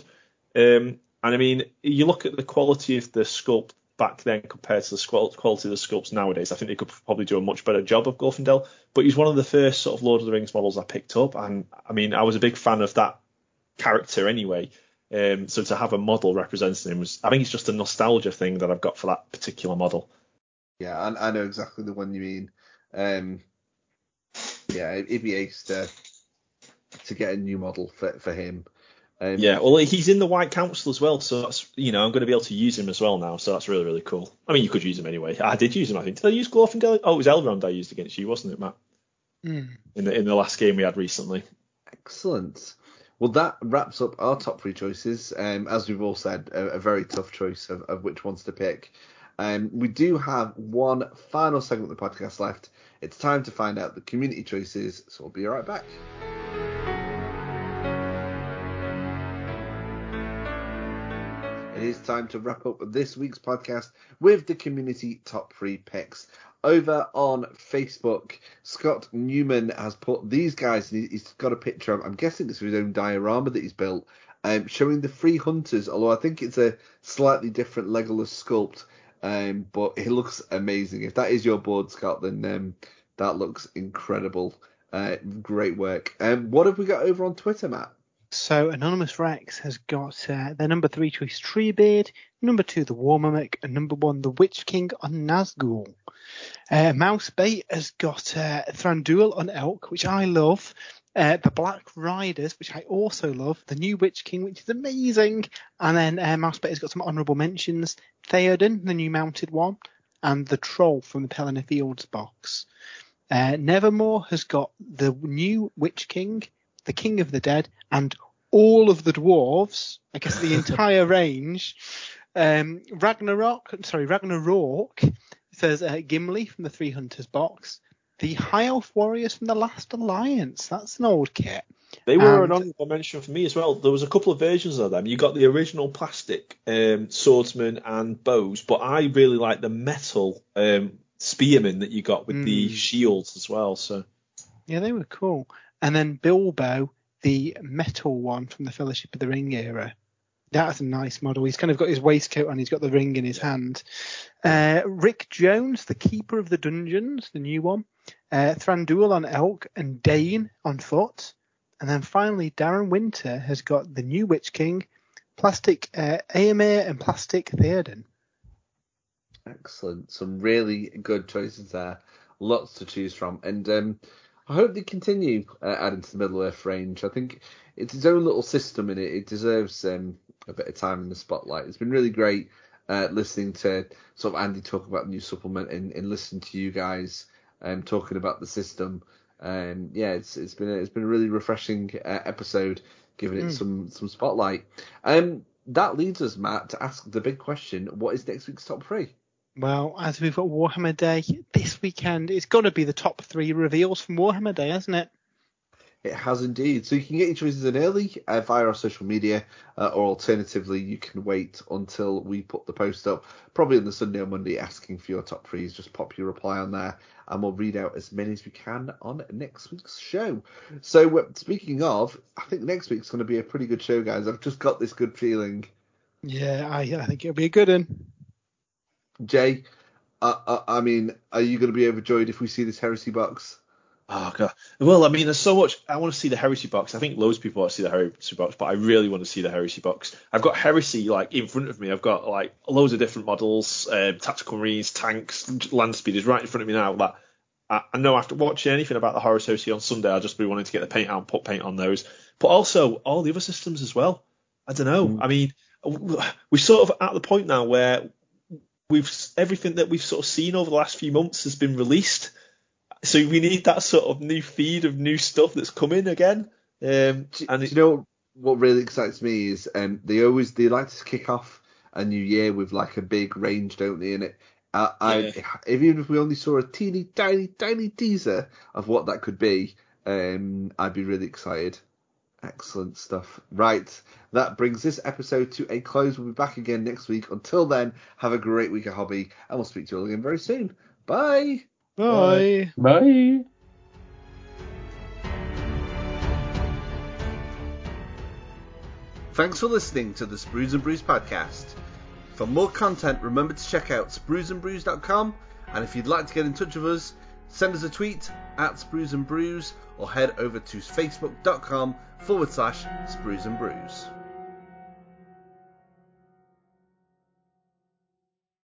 Um, and I mean, you look at the quality of the sculpt back then compared to the quality of the sculpts nowadays. I think they could probably do a much better job of Glorfindel. But he's one of the first sort of Lord of the Rings models I picked up, and I mean, I was a big fan of that character anyway. Um, so to have a model representing him was, I think it's just a nostalgia thing that I've got for that particular model. Yeah, I, I know exactly the one you mean. Um, yeah, it'd be ace to to get a new model for for him. Um, yeah, well, he's in the White Council as well, so that's you know I'm going to be able to use him as well now, so that's really really cool. I mean, you could use him anyway. I did use him, I think. Did I use Glorfindel? Oh, it was Elrond I used against you, wasn't it, Matt? Mm. In the in the last game we had recently. Excellent. Well, that wraps up our top three choices. Um, as we've all said, a, a very tough choice of, of, which ones to pick. Um, we do have one final segment of the podcast left. It's time to find out the community choices, so we'll be right back. It is time to wrap up this week's podcast with the community top three picks. Over on Facebook, Scott Newman has put these guys, he's got a picture. Of, I'm guessing it's his own diorama that he's built, um, showing the three hunters. Although I think it's a slightly different Legolas sculpt, um, but it looks amazing. If that is your board, Scott, then um, that looks incredible. Uh, great work. Um, what have we got over on Twitter, Matt? So Anonymous Rex has got uh, their number three choice Treebeard, number two the War Mûmak, and number one the Witch King on Nazgul. Uh, Mousebait has got uh, Thranduil on Elk, which I love. Uh, the Black Riders, which I also love. The new Witch King, which is amazing. And then uh, Mousebait has got some honourable mentions. Theoden, the new mounted one, and the Troll from the Pelennor Fields box. Uh, Nevermore has got the new Witch King, the King of the Dead, and all of the dwarves. I guess the <laughs> entire range. Um, Ragnarok, sorry, Ragnarok says uh, Gimli from the Three Hunters box. The High Elf Warriors from the Last Alliance. That's an old kit. They were And- an honourable mention for me as well. There was a couple of versions of them. You got the original plastic um, swordsman and bows, but I really like the metal um, spearmen that you got with the Mm. shields as well. So Yeah, they were cool. And then Bilbo, the metal one from the Fellowship of the Ring era. That's a nice model. He's kind of got his waistcoat on. He's got the ring in his hand. Uh, Rick Jones, the Keeper of the Dungeons, the new one. Uh, Thranduil on Elk and Dáin on foot. And then finally, Darren Winter has got the new Witch King, Plastic uh, Eomer and Plastic Theoden. Excellent. Some really good choices there. Lots to choose from. And um, I hope they continue uh, adding to the Middle Earth range. I think it's its own little system and it, it deserves um, a bit of time in the spotlight. It's been really great uh, listening to sort of Andy talk about the new supplement and, and listening to you guys um, talking about the system. Um, yeah, it's it's been a, it's been a really refreshing uh, episode, giving it Mm. some some spotlight. Um, that leads us, Matt, to ask the big question: What is next week's top three? Well, as we've got Warhammer Day this weekend, it's got to be the top three reveals from Warhammer Day, hasn't it? It has indeed. So you can get your choices in early uh, via our social media, uh, or alternatively, you can wait until we put the post up, probably on the Sunday or Monday, asking for your top threes. Just pop your reply on there, and we'll read out as many as we can on next week's show. So uh, speaking of, I think next week's going to be a pretty good show, guys. I've just got this good feeling. Yeah, I, I think it'll be a good one. Jay, uh, uh, I mean, are you going to be overjoyed if we see this heresy box? Oh god. Well, I mean, there's so much. I want to see the heresy box. I think loads of people want to see the heresy box, but I really want to see the heresy box. I've got heresy like in front of me. I've got like loads of different models, um, tactical marines, tanks, land speeders right in front of me now. That I, I know after watching anything about the Horus Heresy on Sunday, I'll just be wanting to get the paint out and put paint on those. But also all the other systems as well. I don't know. I mean, we're sort of at the point now where we've everything that we've sort of seen over the last few months has been released so we need that sort of new feed of new stuff that's coming again. Um, Do, and it, you know what really excites me is um, they always they like to kick off a new year with like a big range, don't they? In it, uh, I if, even if we only saw a teeny tiny tiny teaser of what that could be, um, I'd be really excited. Excellent stuff. Right, that brings this episode to a close. We'll be back again next week. Until then, have a great week of hobby, and we'll speak to you all again very soon. Bye. Bye. Bye. Thanks for listening to the Sprues and Brews podcast. For more content, remember to check out spruesandbrews.com. And if you'd like to get in touch with us, send us a tweet at Sprues and Brews or head over to facebook.com forward slash Sprues and Brews.